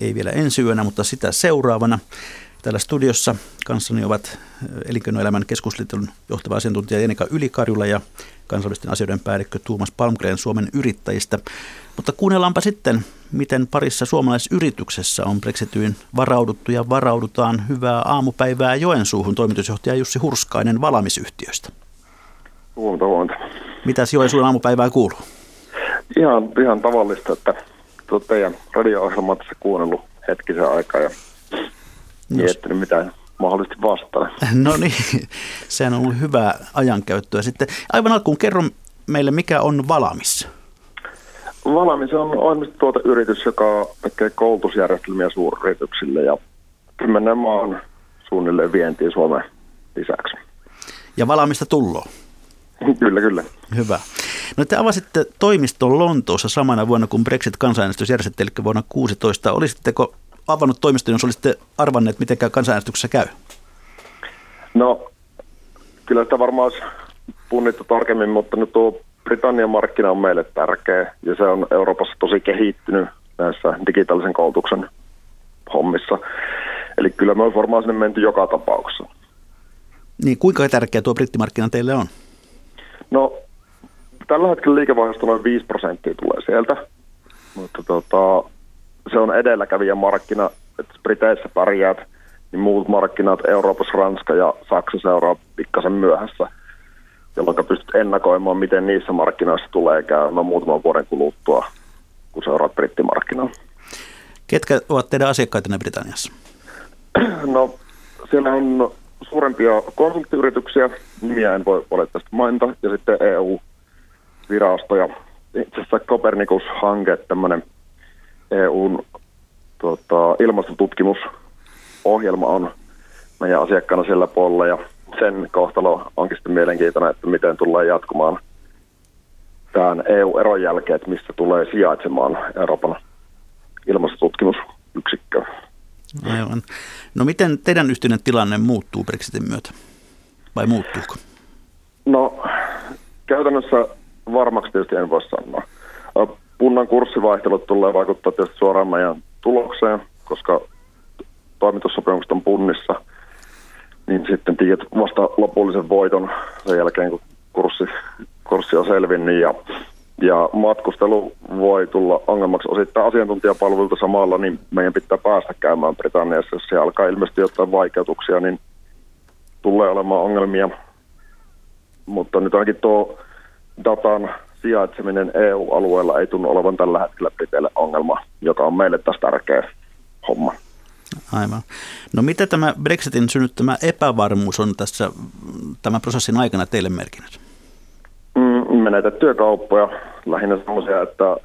ei vielä ensi yönä, mutta sitä seuraavana. Täällä studiossa kanssani ovat Elinkeinoelämän keskusliiton johtava asiantuntija Jenika Ylikarjula ja kansallisten asioiden päällikkö Tuomas Palmgren Suomen yrittäjistä. Mutta kuunnellaanpa sitten, miten parissa suomalaisyrityksessä on Brexityyn varauduttu ja varaudutaan. Hyvää aamupäivää Joensuuhun toimitusjohtaja Jussi Hurskainen valamisyhtiöstä. Huomenta, huomenta. Mitäs Joensuun aamupäivää kuuluu? Ihan, ihan tavallista, että tuota teidän radio-ohjelmaa tässä kuunnellut hetkisen aikaa ja miettinyt, mitä mahdollisesti vastaan. [LAUGHS] No niin, sehän on ollut hyvää ajankäyttöä. Sitten aivan alkuun kerro meille, mikä on Valamis? Valamis on ohjelmistotuota yritys, joka tekee koulutusjärjestelmiä suuryrityksille ja kymmenen maan suunnilleen vientiin Suomen lisäksi. Ja Valamista tullo? [LAUGHS] kyllä, kyllä. Hyvä. No te avasitte toimiston Lontoossa samana vuonna, kun Brexit-kansanäänestys järjestettiin, eli vuonna 2016. Olisitteko avannut toimiston, jos olisitte arvanneet, miten kansanäänestyksessä käy? No, kyllä sitä varmaan olisi punnittu tarkemmin, mutta nyt tuo Britannian markkina on meille tärkeä ja se on Euroopassa tosi kehittynyt näissä digitaalisen koulutuksen hommissa. Eli kyllä me on varmaan sinne menty joka tapauksessa. Niin kuinka tärkeä tuo brittimarkkina teille on? No tällä hetkellä liikevaihdosta noin 5 prosenttia tulee sieltä, mutta tota, se on edelläkävijän markkina, että Briteissä pärjäät, niin muut markkinat, Euroopassa, Ranska ja Saksa seuraa pikkasen myöhässä, jolloin pystyt ennakoimaan, miten niissä markkinoissa tulee käymään muutaman vuoden kuluttua, kun seuraat brittimarkkinaa. Ketkä ovat teidän asiakkaitanne Britanniassa? [CLEARS THROAT] No, siellä on suurempia konsulttiyrityksiä, nimiä en voi valitettavasti mainita, ja sitten EU-virastoja. Itse asiassa Copernicus-hanke, tämmöinen EUn tota, ilmastotutkimusohjelma on meidän asiakkaana sillä puolella, ja sen kohtalo onkin sitten mielenkiintoinen, että miten tullaan jatkumaan tämän EU-eron jälkeen, että missä tulee sijaitsemaan Euroopan ilmastotutkimusyksikkö. Aivan. No miten teidän yhteinen tilanne muuttuu Brexitin myötä? Vai muuttuuko? No käytännössä varmaksi tietysti en voi sanoa. Punnan kurssivaihtelut tulee vaikuttaa tietysti suoraan meidän tulokseen, koska toimitussopimukset on punnissa. Niin sitten tiedät vasta lopullisen voiton sen jälkeen, kun kurssi, kurssi on selvinnyt ja ja matkustelu voi tulla ongelmaksi osittain asiantuntijapalvelulta samalla, niin meidän pitää päästä käymään Britanniassa. Jos se alkaa ilmeisesti jotain vaikeutuksia, niin tulee olemaan ongelmia. Mutta nyt ainakin tuo datan sijaitseminen EU-alueella ei tunnu olevan tällä hetkellä Briteille ongelma, joka on meille taas tärkeä homma. Aivan. No mitä tämä Brexitin synnyttämä epävarmuus on tässä tämän prosessin aikana teille merkinnyt? Mm, menetettyjä kauppoja, lähinnä sellaisia, että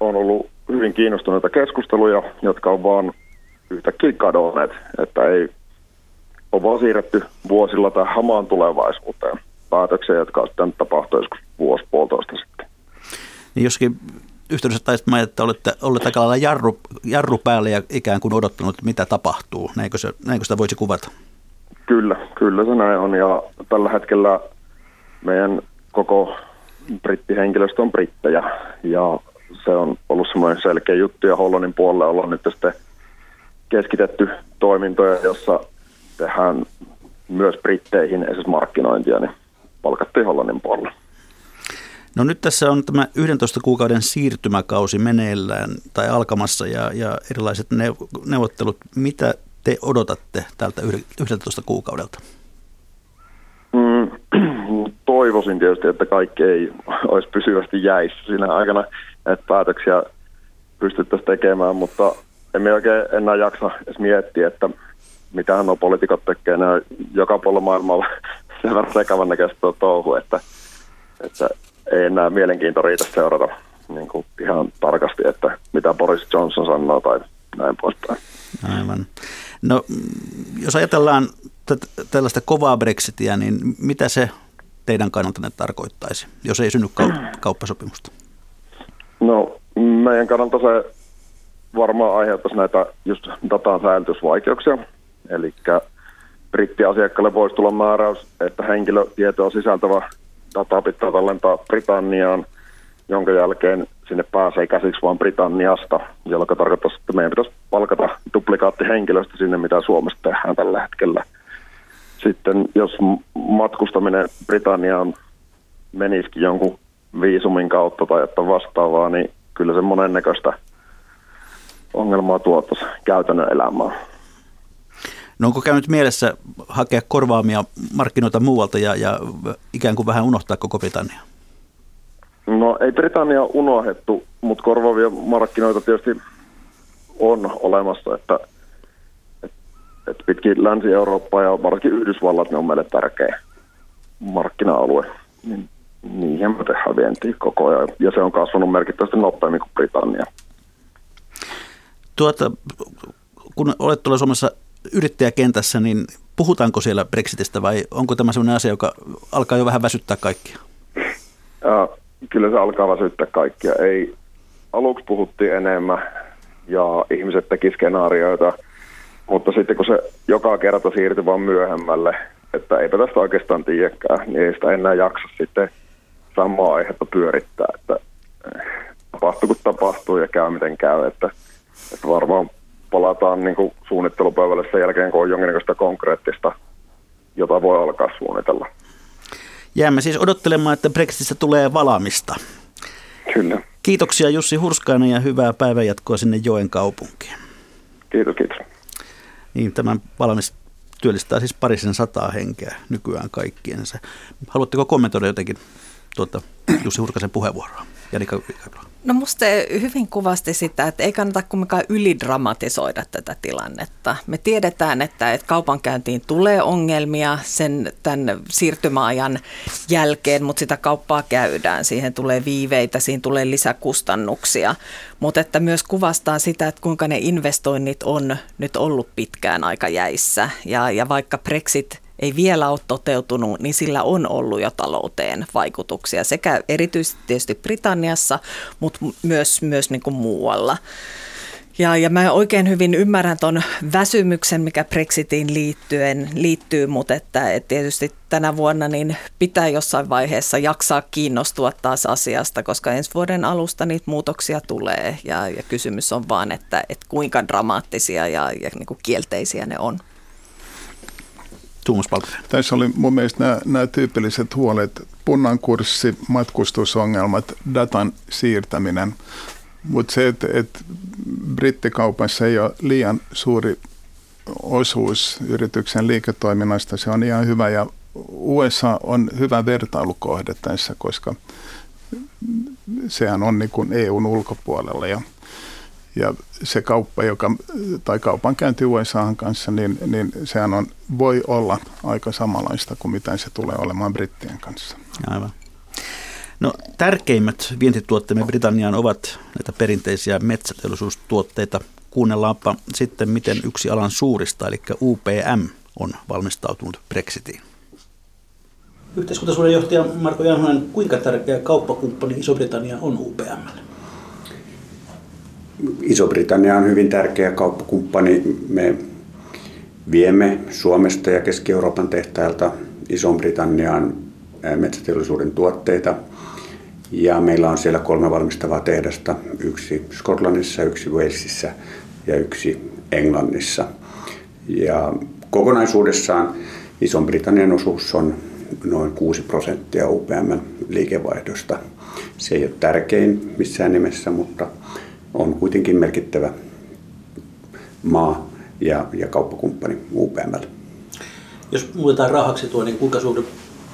on ollut hyvin kiinnostuneita keskusteluja, jotka on vaan yhtäkkiä kadonneet, että ei ole vaan siirretty vuosilla tai hamaan tulevaisuuteen päätöksiä, jotka on sitten tapahtunut joskus vuosi puolitoista sitten. Niin joskin yhteydessä taisit mainita, että olette olleet aika lailla jarru, jarru päälle ja ikään kuin odottanut, mitä tapahtuu. Näinkö, se, näinkö sitä voisi kuvata? Kyllä, kyllä se näin on. Ja tällä hetkellä meidän koko brittihenkilöstö on brittejä ja se on ollut semmoinen selkeä juttu ja Hollannin puolelle ollaan nyt sitten keskitetty toimintoja, jossa tehdään myös britteihin esimerkiksi markkinointia, niin palkattiin Hollannin puolella. No nyt tässä on tämä 11 kuukauden siirtymäkausi meneillään tai alkamassa ja, ja erilaiset neuvottelut. Mitä te odotatte tältä 11 kuukaudelta? Mm, [CLEARS THROAT] toivoisin tietysti, että kaikki ei olisi pysyvästi jäissä siinä aikana, että päätöksiä pystyttäisiin tekemään, mutta emme oikein enää jaksa edes miettiä, että mitä nuo poliitikot tekee. Ne joka puolella maailmalla [LAUGHS] sen verran sekavan näköistä touhu, että, että ei enää mielenkiinto riitä seurata niin kuin ihan tarkasti, että mitä Boris Johnson sanoo tai näin poispäin. Aivan. No, jos ajatellaan tällaista kovaa Brexitia, niin mitä se teidän kannaltanne tarkoittaisi, jos ei synny kauppasopimusta? No, meidän kannalta se varmaan aiheuttaisi näitä just datan säilytysvaikeuksia. Eli brittiasiakkaalle voisi tulla määräys, että henkilötietoa sisältävä data pitää tallentaa Britanniaan, jonka jälkeen sinne pääsee käsiksi vain Britanniasta, jolloin tarkoittaa, että meidän pitäisi palkata duplikaattihenkilöstä sinne, mitä Suomessa tehdään tällä hetkellä – sitten jos matkustaminen Britanniaan menisikin jonkun viisumin kautta tai että vastaavaa, niin kyllä se monennäköistä ongelmaa tuottaisi käytännön elämään. No onko käynyt mielessä hakea korvaamia markkinoita muualta ja, ja ikään kuin vähän unohtaa koko Britannia? No ei Britannia unohdettu, mutta korvaavia markkinoita tietysti on olemassa, että että pitkin Länsi-Eurooppaa ja varsinkin Yhdysvallat ne on meille tärkeä markkina-alue. Niin niihin me tehdään vientiä koko ajan ja se on kasvanut merkittävästi nopeammin kuin Britannia. Tuota, kun olet tuolla Suomessa yrittäjäkentässä, niin puhutaanko siellä Brexitistä vai onko tämä sellainen asia, joka alkaa jo vähän väsyttää kaikkia? Ja, kyllä se alkaa väsyttää kaikkia. Ei, aluksi puhuttiin enemmän ja ihmiset teki skenaarioita – mutta sitten kun se joka kerta siirtyi vaan myöhemmälle, että eipä tästä oikeastaan tiedäkään, niin ei sitä enää jaksa sitten samaa aihetta pyörittää, että tapahtuu kun tapahtuu ja käy miten käy, että, että varmaan palataan niin kuin suunnittelupöydälle sen jälkeen, kun on jonkinnäköistä konkreettista, jota voi alkaa suunnitella. Jäämme siis odottelemaan, että Brexitistä tulee valaamista. Kyllä. Kiitoksia Jussi Hurskainen ja hyvää päivänjatkoa sinne Joen kaupunkiin. Kiitos, kiitos. Niin, tämän valmis työllistää siis parisen sataa henkeä nykyään kaikkiensa. Haluatteko kommentoida jotenkin tuota Jussi Hurkasen puheenvuoroa? Janika No musta hyvin kuvasti sitä, että ei kannata kumminkaan ylidramatisoida tätä tilannetta. Me tiedetään, että, että kaupankäyntiin tulee ongelmia sen tämän siirtymäajan jälkeen, mutta sitä kauppaa käydään. Siihen tulee viiveitä, siihen tulee lisäkustannuksia, mutta että myös kuvastaa sitä, että kuinka ne investoinnit on nyt ollut pitkään aika jäissä. Ja, ja vaikka Brexit ei vielä ole toteutunut, niin sillä on ollut jo talouteen vaikutuksia sekä erityisesti tietysti Britanniassa, mutta myös, myös niin kuin muualla. Ja, ja mä oikein hyvin ymmärrän tuon väsymyksen, mikä Brexitiin liittyen, liittyy, mutta että, että tietysti tänä vuonna niin pitää jossain vaiheessa jaksaa kiinnostua taas asiasta, koska ensi vuoden alusta niitä muutoksia tulee ja, ja kysymys on vaan, että, että kuinka dramaattisia ja, ja niin kuin kielteisiä ne on. Tuomas Tässä oli mun mielestä nämä, nämä tyypilliset huolet, punnan kurssi, matkustusongelmat, datan siirtäminen, mutta se, että, että brittikaupassa ei ole liian suuri osuus yrityksen liiketoiminnasta, se on ihan hyvä ja USA on hyvä vertailukohde tässä, koska sehän on niin kuin EUn ulkopuolella ja ja se kauppa, joka, tai kaupankäynti USAhan kanssa, niin, niin sehän on, voi olla aika samanlaista kuin mitä se tulee olemaan brittien kanssa. Aivan. No, tärkeimmät vientituotteemme Britanniaan ovat näitä perinteisiä metsäteollisuustuotteita. Kuunnellaanpa sitten, miten yksi alan suurista, eli UPM, on valmistautunut Brexitiin. Yhteiskuntasuuden johtaja Marko Janhonen, kuinka tärkeä kauppakumppani Iso-Britannia on UPMlle? Iso-Britannia on hyvin tärkeä kauppakumppani. Me viemme Suomesta ja Keski-Euroopan tehtailta Iso-Britanniaan metsäteollisuuden tuotteita. Ja meillä on siellä kolme valmistavaa tehdasta, yksi Skotlannissa, yksi Walesissa ja yksi Englannissa. Ja kokonaisuudessaan Iso-Britannian osuus on noin 6 prosenttia UPM liikevaihdosta. Se ei ole tärkein missään nimessä, mutta on kuitenkin merkittävä maa ja, ja kauppakumppani UPML. Jos muutetaan rahaksi tuo, niin kuinka suuri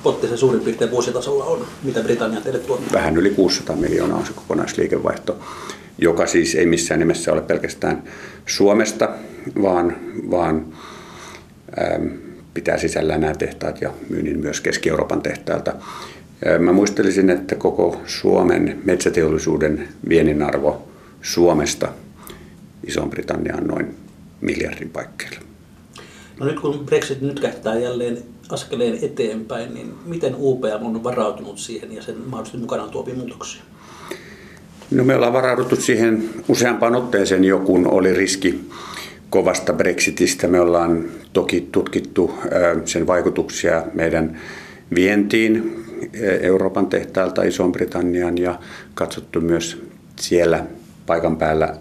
potti se suurin piirtein vuositasolla on, mitä Britannia teille tuottaa? Vähän yli 600 miljoonaa on se kokonaisliikevaihto, joka siis ei missään nimessä ole pelkästään Suomesta, vaan, vaan ähm, pitää sisällään nämä tehtaat ja myynnin myös Keski-Euroopan tehtailta. Mä muistelisin, että koko Suomen metsäteollisuuden viennin arvo Suomesta Iso-Britanniaan noin miljardin paikkeilla. No nyt kun Brexit nyt kähtää jälleen askeleen eteenpäin, niin miten UPM on varautunut siihen ja sen mahdollisesti mukanaan tuoviin muutoksia? No me ollaan varauduttu siihen useampaan otteeseen jo, kun oli riski kovasta Brexitistä. Me ollaan toki tutkittu sen vaikutuksia meidän vientiin Euroopan tehtailta Iso-Britanniaan ja katsottu myös siellä paikan päällä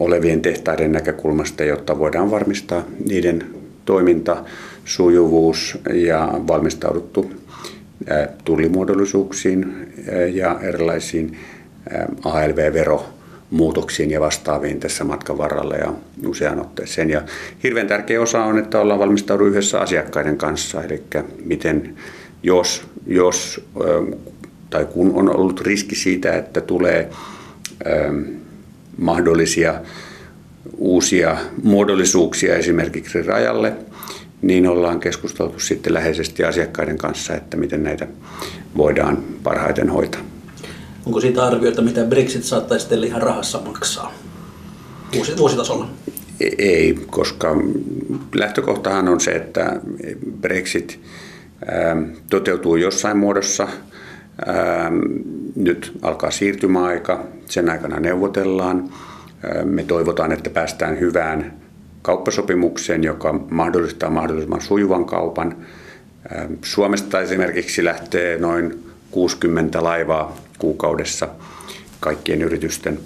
olevien tehtaiden näkökulmasta, jotta voidaan varmistaa niiden toiminta, sujuvuus ja valmistauduttu tullimuodollisuuksiin ja erilaisiin ALV-vero muutoksiin ja vastaaviin tässä matkan varrella ja usean otteeseen. Ja hirveän tärkeä osa on, että ollaan valmistaudu yhdessä asiakkaiden kanssa, eli miten jos, jos tai kun on ollut riski siitä, että tulee mahdollisia uusia muodollisuuksia esimerkiksi rajalle, niin ollaan keskusteltu sitten läheisesti asiakkaiden kanssa, että miten näitä voidaan parhaiten hoitaa. Onko siitä arvioita, mitä Brexit saattaisi teille ihan rahassa maksaa vuositasolla? E-, ei, koska lähtökohtahan on se, että Brexit ähm, toteutuu jossain muodossa. Ähm, nyt alkaa siirtymäaika, sen aikana neuvotellaan. Me toivotaan, että päästään hyvään kauppasopimukseen, joka mahdollistaa mahdollisimman sujuvan kaupan. Suomesta esimerkiksi lähtee noin 60 laivaa kuukaudessa kaikkien yritysten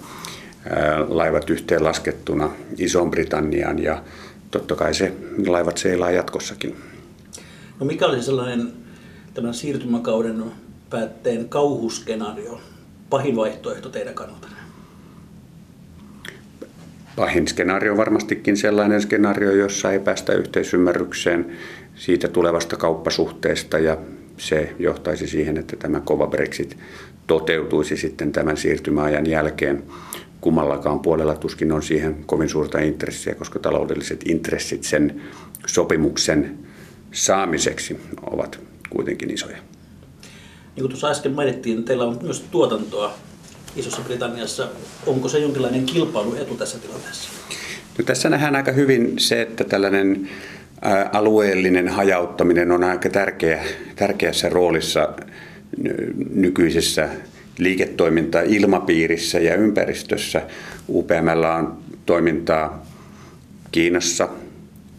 laivat yhteen laskettuna Iso-Britanniaan ja totta kai se laivat seilaa jatkossakin. No mikä olisi sellainen tämän siirtymäkauden päätteen kauhuskenaario, vaihtoehto teidän kannalta? Pahin skenaario on varmastikin sellainen skenaario, jossa ei päästä yhteisymmärrykseen siitä tulevasta kauppasuhteesta ja se johtaisi siihen, että tämä kova Brexit toteutuisi sitten tämän siirtymäajan jälkeen. Kummallakaan puolella tuskin on siihen kovin suurta intressiä, koska taloudelliset intressit sen sopimuksen saamiseksi ovat kuitenkin isoja. Niin kuin tuossa äsken mainittiin, teillä on myös tuotantoa Isossa Britanniassa. Onko se jonkinlainen kilpailuetu tässä tilanteessa? No, tässä nähdään aika hyvin se, että tällainen alueellinen hajauttaminen on aika tärkeä, tärkeässä roolissa nykyisessä liiketoiminta ilmapiirissä ja ympäristössä. UPML on toimintaa Kiinassa,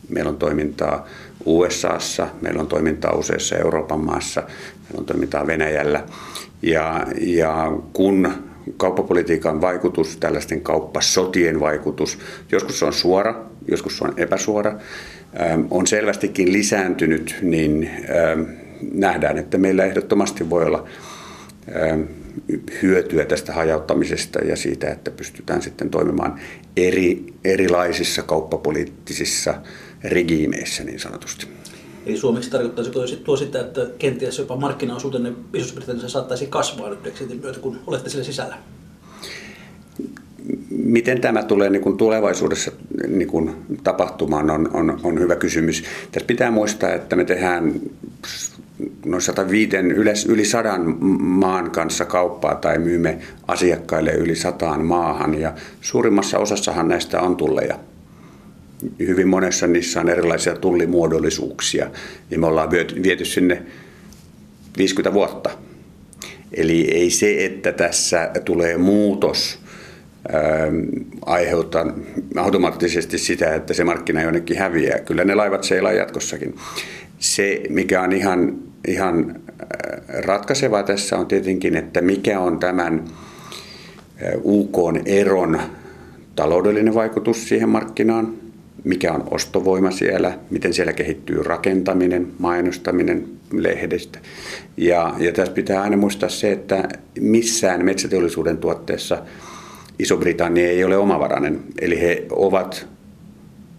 meillä on toimintaa USAssa, meillä on toimintaa useissa Euroopan maassa, meillä on toimintaa Venäjällä. Ja, ja kun kauppapolitiikan vaikutus, tällaisten kauppasotien vaikutus, joskus se on suora, joskus se on epäsuora, ähm, on selvästikin lisääntynyt, niin ähm, nähdään, että meillä ehdottomasti voi olla ähm, hyötyä tästä hajauttamisesta ja siitä, että pystytään sitten toimimaan eri, erilaisissa kauppapoliittisissa regiimeissä niin sanotusti. Eli suomeksi tarkoittaisiko tuo sitä, että kenties jopa markkinaosuutenne Isossa-Britanniassa saattaisi kasvaa nyt Brexitin myötä, kun olette siellä sisällä? Miten tämä tulee niin kuin tulevaisuudessa niin kuin tapahtumaan on, on, on hyvä kysymys. Tässä pitää muistaa, että me tehdään noin 105, yli, yli sadan maan kanssa kauppaa tai myymme asiakkaille yli sataan maahan ja suurimmassa osassahan näistä on tulleja hyvin monessa niissä on erilaisia tullimuodollisuuksia ja me ollaan viety sinne 50 vuotta. Eli ei se, että tässä tulee muutos ähm, aiheuttaa automaattisesti sitä, että se markkina jonnekin häviää. Kyllä ne laivat seilaa jatkossakin. Se, mikä on ihan, ihan äh, ratkaisevaa tässä on tietenkin, että mikä on tämän äh, UK-eron taloudellinen vaikutus siihen markkinaan mikä on ostovoima siellä, miten siellä kehittyy rakentaminen, mainostaminen lehdestä. Ja, ja tässä pitää aina muistaa se, että missään metsäteollisuuden tuotteessa Iso-Britannia ei ole omavarainen. Eli he ovat,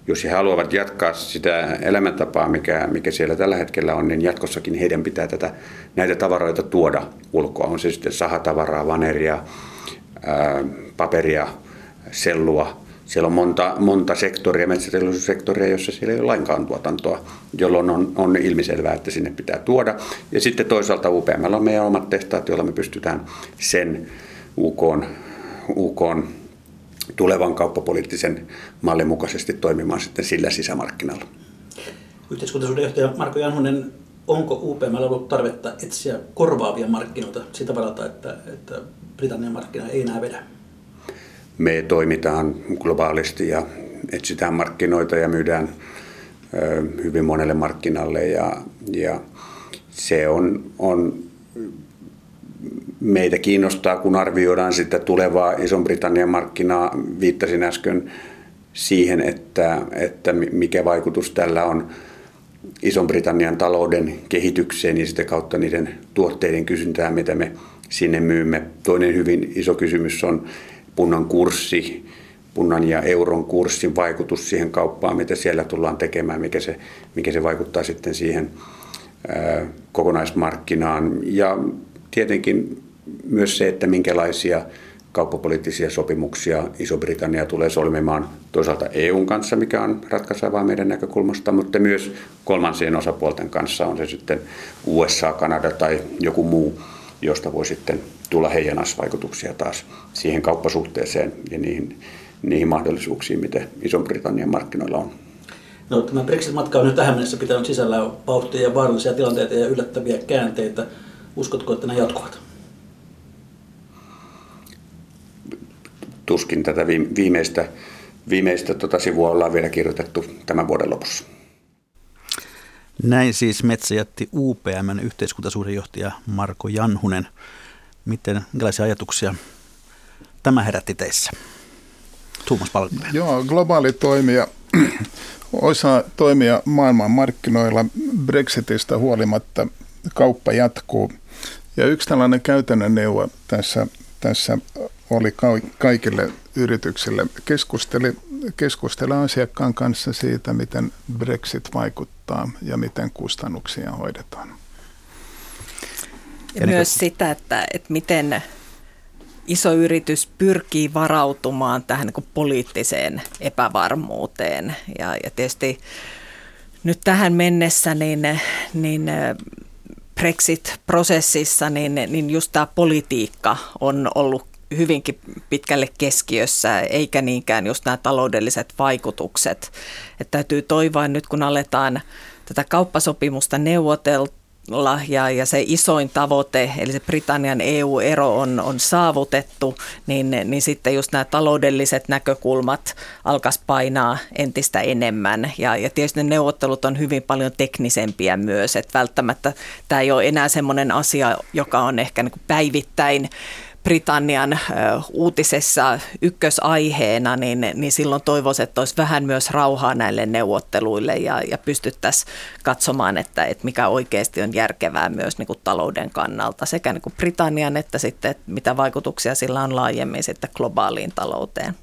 jos he haluavat jatkaa sitä elämäntapaa, mikä, mikä siellä tällä hetkellä on, niin jatkossakin heidän pitää tätä, näitä tavaroita tuoda ulkoa. On se sitten sahatavaraa, vaneria, ää, paperia, sellua, siellä on monta, monta sektoria, metsäteollisuussektoria, jossa siellä ei ole lainkaan tuotantoa, jolloin on, on ilmiselvää, että sinne pitää tuoda. Ja sitten toisaalta UPM on meidän omat tehtaat, joilla me pystytään sen UK, UK tulevan kauppapoliittisen mallin mukaisesti toimimaan sitten sillä sisämarkkinalla. Yhteiskuntasuuden johtaja Marko Janhunen, onko UPM ollut tarvetta etsiä korvaavia markkinoita sitä varalta, että, että Britannian markkina ei enää vedä? Me toimitaan globaalisti ja etsitään markkinoita ja myydään hyvin monelle markkinalle ja, ja se on, on meitä kiinnostaa, kun arvioidaan sitä tulevaa Ison-Britannian markkinaa. Viittasin äsken siihen, että, että mikä vaikutus tällä on Ison-Britannian talouden kehitykseen ja sitä kautta niiden tuotteiden kysyntään, mitä me sinne myymme. Toinen hyvin iso kysymys on punnan kurssi, punnan ja euron kurssin vaikutus siihen kauppaan, mitä siellä tullaan tekemään, mikä se, mikä se vaikuttaa sitten siihen kokonaismarkkinaan. Ja tietenkin myös se, että minkälaisia kauppapoliittisia sopimuksia Iso-Britannia tulee solmimaan toisaalta EUn kanssa, mikä on ratkaisevaa meidän näkökulmasta, mutta myös kolmansien osapuolten kanssa, on se sitten USA, Kanada tai joku muu, josta voi sitten tulla heijanasvaikutuksia taas siihen kauppasuhteeseen ja niihin, niihin mahdollisuuksiin, mitä Iso-Britannian markkinoilla on. No, tämä Brexit-matka on nyt tähän mennessä pitänyt sisällä vauhtia ja vaarallisia tilanteita ja yllättäviä käänteitä. Uskotko, että ne jatkuvat? Tuskin tätä viimeistä, viimeistä tota sivua ollaan vielä kirjoitettu tämän vuoden lopussa. Näin siis metsäjätti UPMn yhteiskuntasuhdejohtaja Marko Janhunen. Miten, minkälaisia ajatuksia tämä herätti teissä? Tuomas Palkinen. Joo, globaali toimija, [CLEARS THROAT] osa toimia maailman markkinoilla Brexitistä huolimatta kauppa jatkuu. Ja yksi tällainen käytännön neuvo tässä, tässä oli kaikille yrityksille. Keskusteli, keskustele asiakkaan kanssa siitä, miten Brexit vaikuttaa ja miten kustannuksia hoidetaan. Ja myös sitä, että, että miten iso yritys pyrkii varautumaan tähän niin poliittiseen epävarmuuteen. Ja, ja tietysti nyt tähän mennessä niin, niin Brexit-prosessissa, niin, niin just tämä politiikka on ollut hyvinkin pitkälle keskiössä, eikä niinkään just nämä taloudelliset vaikutukset. Että täytyy toivoa nyt, kun aletaan tätä kauppasopimusta neuvotella, ja, ja se isoin tavoite, eli se Britannian EU-ero on, on saavutettu, niin, niin sitten just nämä taloudelliset näkökulmat alkaisi painaa entistä enemmän. Ja, ja tietysti ne neuvottelut on hyvin paljon teknisempiä myös, että välttämättä tämä ei ole enää semmoinen asia, joka on ehkä niin päivittäin Britannian uutisessa ykkösaiheena, niin, niin silloin toivoisin, että olisi vähän myös rauhaa näille neuvotteluille ja, ja pystyttäisiin katsomaan, että, että mikä oikeasti on järkevää myös niin kuin talouden kannalta, sekä niin kuin Britannian että sitten, että mitä vaikutuksia sillä on laajemmin sitten globaaliin talouteen.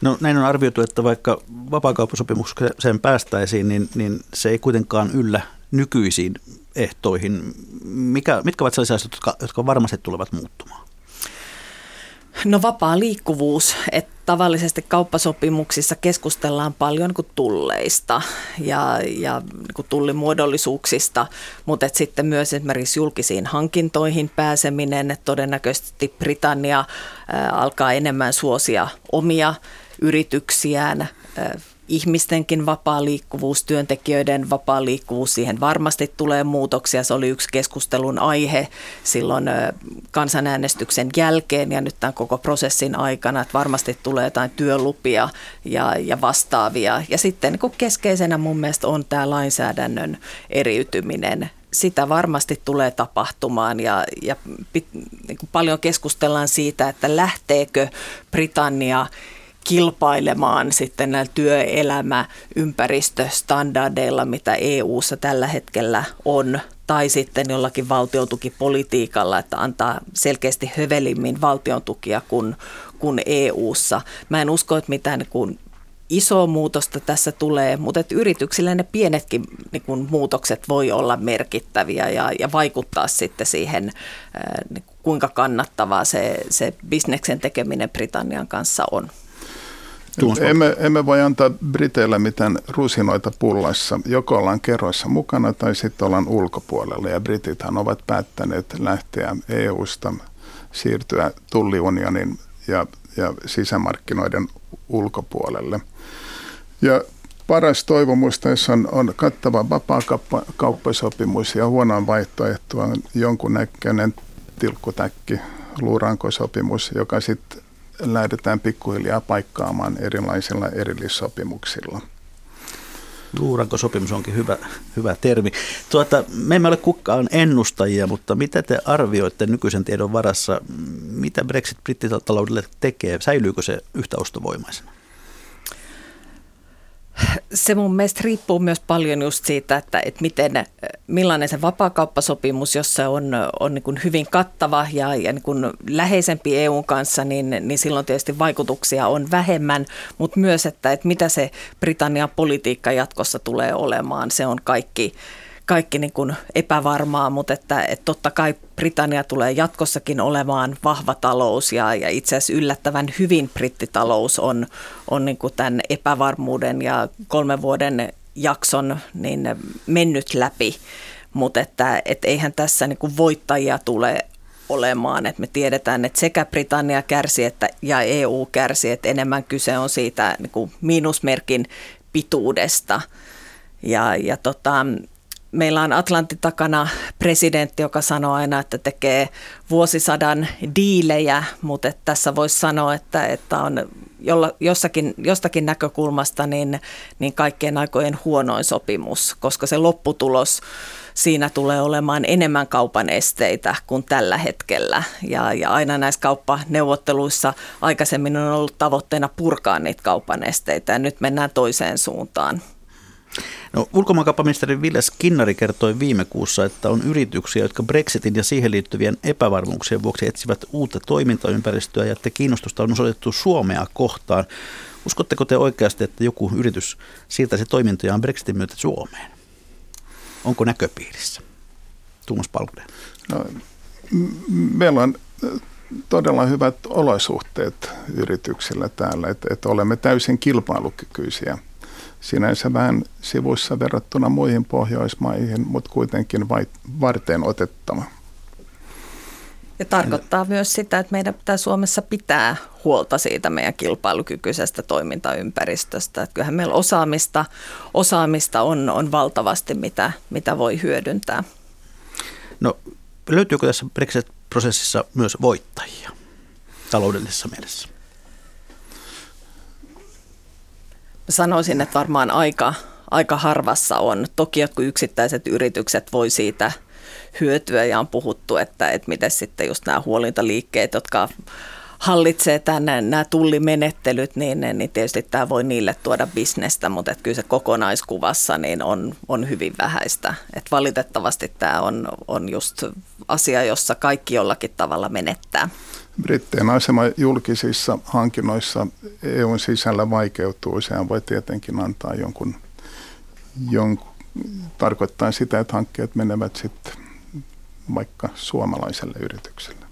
No näin on arvioitu, että vaikka vapaakauppasopimukseen päästäisiin, niin, niin se ei kuitenkaan yllä nykyisiin ehtoihin. Mikä, mitkä ovat sellaisia asioita, jotka, jotka varmasti tulevat muuttumaan? No vapaa liikkuvuus, että tavallisesti kauppasopimuksissa keskustellaan paljon niin tulleista ja, ja niin tullimuodollisuuksista, mutta et sitten myös esimerkiksi julkisiin hankintoihin pääseminen, että todennäköisesti Britannia ää, alkaa enemmän suosia omia yrityksiään, ää, ihmistenkin vapaa liikkuvuus, työntekijöiden vapaa liikkuvuus, siihen varmasti tulee muutoksia. Se oli yksi keskustelun aihe silloin kansanäänestyksen jälkeen ja nyt tämän koko prosessin aikana, että varmasti tulee jotain työlupia ja, ja vastaavia. Ja sitten niin keskeisenä mun mielestä on tämä lainsäädännön eriytyminen sitä varmasti tulee tapahtumaan ja, ja niin paljon keskustellaan siitä, että lähteekö Britannia kilpailemaan sitten näillä työelämä-ympäristöstandardeilla, mitä EU-ssa tällä hetkellä on, tai sitten jollakin valtiontukipolitiikalla, että antaa selkeästi hövelimmin valtiontukia kuin, kuin EU-ssa. Mä en usko, että mitään niin kuin isoa muutosta tässä tulee, mutta että yrityksillä ne pienetkin niin kuin muutokset voi olla merkittäviä ja, ja vaikuttaa sitten siihen, niin kuinka kannattavaa se, se bisneksen tekeminen Britannian kanssa on. Emme, emme voi antaa Briteillä mitään rusinoita pullassa. Joko ollaan kerroissa mukana tai sitten ollaan ulkopuolella. Ja Britithän ovat päättäneet lähteä EU-sta, siirtyä tulliunionin ja, ja sisämarkkinoiden ulkopuolelle. Ja paras toivomus tässä on, on kattava vapaakauppasopimus ja huonoin vaihtoehto on jonkunnäköinen tilkkutäkki, luurankosopimus, joka sitten lähdetään pikkuhiljaa paikkaamaan erilaisilla erillissopimuksilla. Luuranko-sopimus onkin hyvä, hyvä termi. Tuota, me emme ole kukaan ennustajia, mutta mitä te arvioitte nykyisen tiedon varassa, mitä Brexit brittitaloudelle tekee? Säilyykö se yhtä ostovoimaisena? Se mun mielestä riippuu myös paljon just siitä, että, että miten, millainen se vapaakauppasopimus, jos se on, on niin kuin hyvin kattava ja, ja niin kuin läheisempi EUn kanssa, niin, niin silloin tietysti vaikutuksia on vähemmän, mutta myös, että, että mitä se Britannian politiikka jatkossa tulee olemaan, se on kaikki kaikki niin kuin epävarmaa, mutta että, että totta kai Britannia tulee jatkossakin olemaan vahva talous ja, ja itse asiassa yllättävän hyvin brittitalous on, on niin kuin tämän epävarmuuden ja kolmen vuoden jakson niin mennyt läpi, mutta että, että eihän tässä niin kuin voittajia tule olemaan. että me tiedetään, että sekä Britannia kärsi että, ja EU kärsi, että enemmän kyse on siitä niin kuin miinusmerkin pituudesta. Ja, ja tota, meillä on Atlantin takana presidentti, joka sanoo aina, että tekee vuosisadan diilejä, mutta että tässä voisi sanoa, että, että on jossakin, jostakin näkökulmasta niin, niin kaikkien aikojen huonoin sopimus, koska se lopputulos siinä tulee olemaan enemmän kaupan esteitä kuin tällä hetkellä. Ja, ja aina näissä kauppaneuvotteluissa aikaisemmin on ollut tavoitteena purkaa niitä kaupan esteitä ja nyt mennään toiseen suuntaan. No, ulkomaankauppaministeri Ville Skinnari kertoi viime kuussa, että on yrityksiä, jotka Brexitin ja siihen liittyvien epävarmuuksien vuoksi etsivät uutta toimintaympäristöä ja että kiinnostusta on osoitettu Suomea kohtaan. Uskotteko te oikeasti, että joku yritys siirtäisi toimintojaan Brexitin myötä Suomeen? Onko näköpiirissä? Tuomas Palkuden. No, meillä on todella hyvät olosuhteet yrityksillä täällä, että, että olemme täysin kilpailukykyisiä sinänsä vähän sivuissa verrattuna muihin Pohjoismaihin, mutta kuitenkin varten otettava. Ja tarkoittaa myös sitä, että meidän pitää Suomessa pitää huolta siitä meidän kilpailukykyisestä toimintaympäristöstä. Että kyllähän meillä osaamista, osaamista on, on valtavasti, mitä, mitä voi hyödyntää. No löytyykö tässä Brexit-prosessissa myös voittajia taloudellisessa mielessä? Sanoisin, että varmaan aika, aika harvassa on. Toki jotkut yksittäiset yritykset voi siitä hyötyä ja on puhuttu, että, että miten sitten just nämä huolintaliikkeet, jotka hallitsee tänne nämä tullimenettelyt, niin, niin tietysti tämä voi niille tuoda bisnestä, mutta että kyllä se kokonaiskuvassa niin on, on hyvin vähäistä. Et valitettavasti tämä on, on just asia, jossa kaikki jollakin tavalla menettää. Brittien asema julkisissa hankinnoissa EUn sisällä vaikeutuu. Sehän voi tietenkin antaa jonkun, jonkun tarkoittaa sitä, että hankkeet menevät sitten vaikka suomalaiselle yritykselle.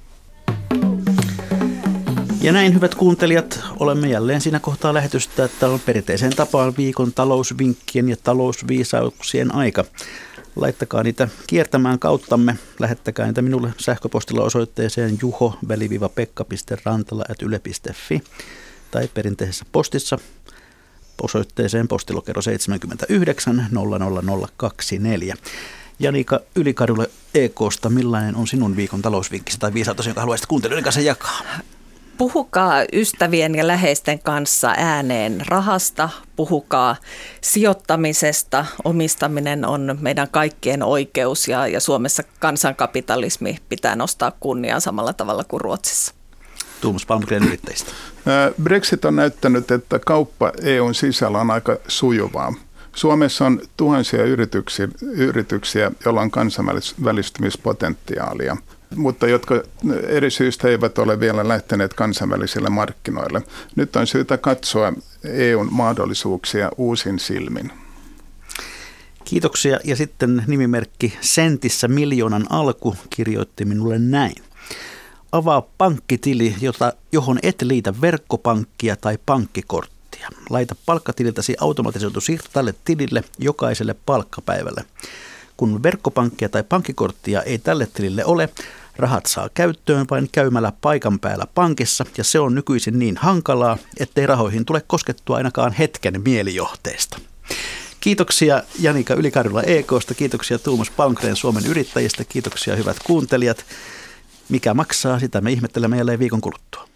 Ja näin, hyvät kuuntelijat, olemme jälleen siinä kohtaa lähetystä, että on perinteiseen tapaan viikon talousvinkkien ja talousviisauksien aika. Laittakaa niitä kiertämään kauttamme. Lähettäkää niitä minulle sähköpostilla osoitteeseen juho-pekka.rantala.yle.fi tai perinteisessä postissa osoitteeseen postilokero 79 00024. Janika Ylikadulle EKsta, millainen on sinun viikon talousvinkkisi tai viisautus, jonka haluaisit kuuntelijoiden kanssa jakaa? Puhukaa ystävien ja läheisten kanssa ääneen rahasta, puhukaa sijoittamisesta. Omistaminen on meidän kaikkien oikeus ja, ja Suomessa kansankapitalismi pitää nostaa kunniaan samalla tavalla kuin Ruotsissa. Tuomas Palmgren yrittäjistä. Brexit on näyttänyt, että kauppa EUn sisällä on aika sujuvaa. Suomessa on tuhansia yrityksiä, yrityksiä joilla on kansainvälistymispotentiaalia mutta jotka eri syistä eivät ole vielä lähteneet kansainvälisille markkinoille. Nyt on syytä katsoa EUn mahdollisuuksia uusin silmin. Kiitoksia. Ja sitten nimimerkki Sentissä miljoonan alku kirjoitti minulle näin. Avaa pankkitili, jota, johon et liitä verkkopankkia tai pankkikorttia. Laita palkkatililtäsi automatisoitu siirto tälle tilille jokaiselle palkkapäivälle. Kun verkkopankkia tai pankkikorttia ei tälle tilille ole, rahat saa käyttöön vain käymällä paikan päällä pankissa ja se on nykyisin niin hankalaa, ettei rahoihin tule koskettua ainakaan hetken mielijohteesta. Kiitoksia Janika Ylikarjula EKsta, kiitoksia Tuomas Palmgren Suomen yrittäjistä, kiitoksia hyvät kuuntelijat. Mikä maksaa, sitä me ihmettelemme jälleen viikon kuluttua.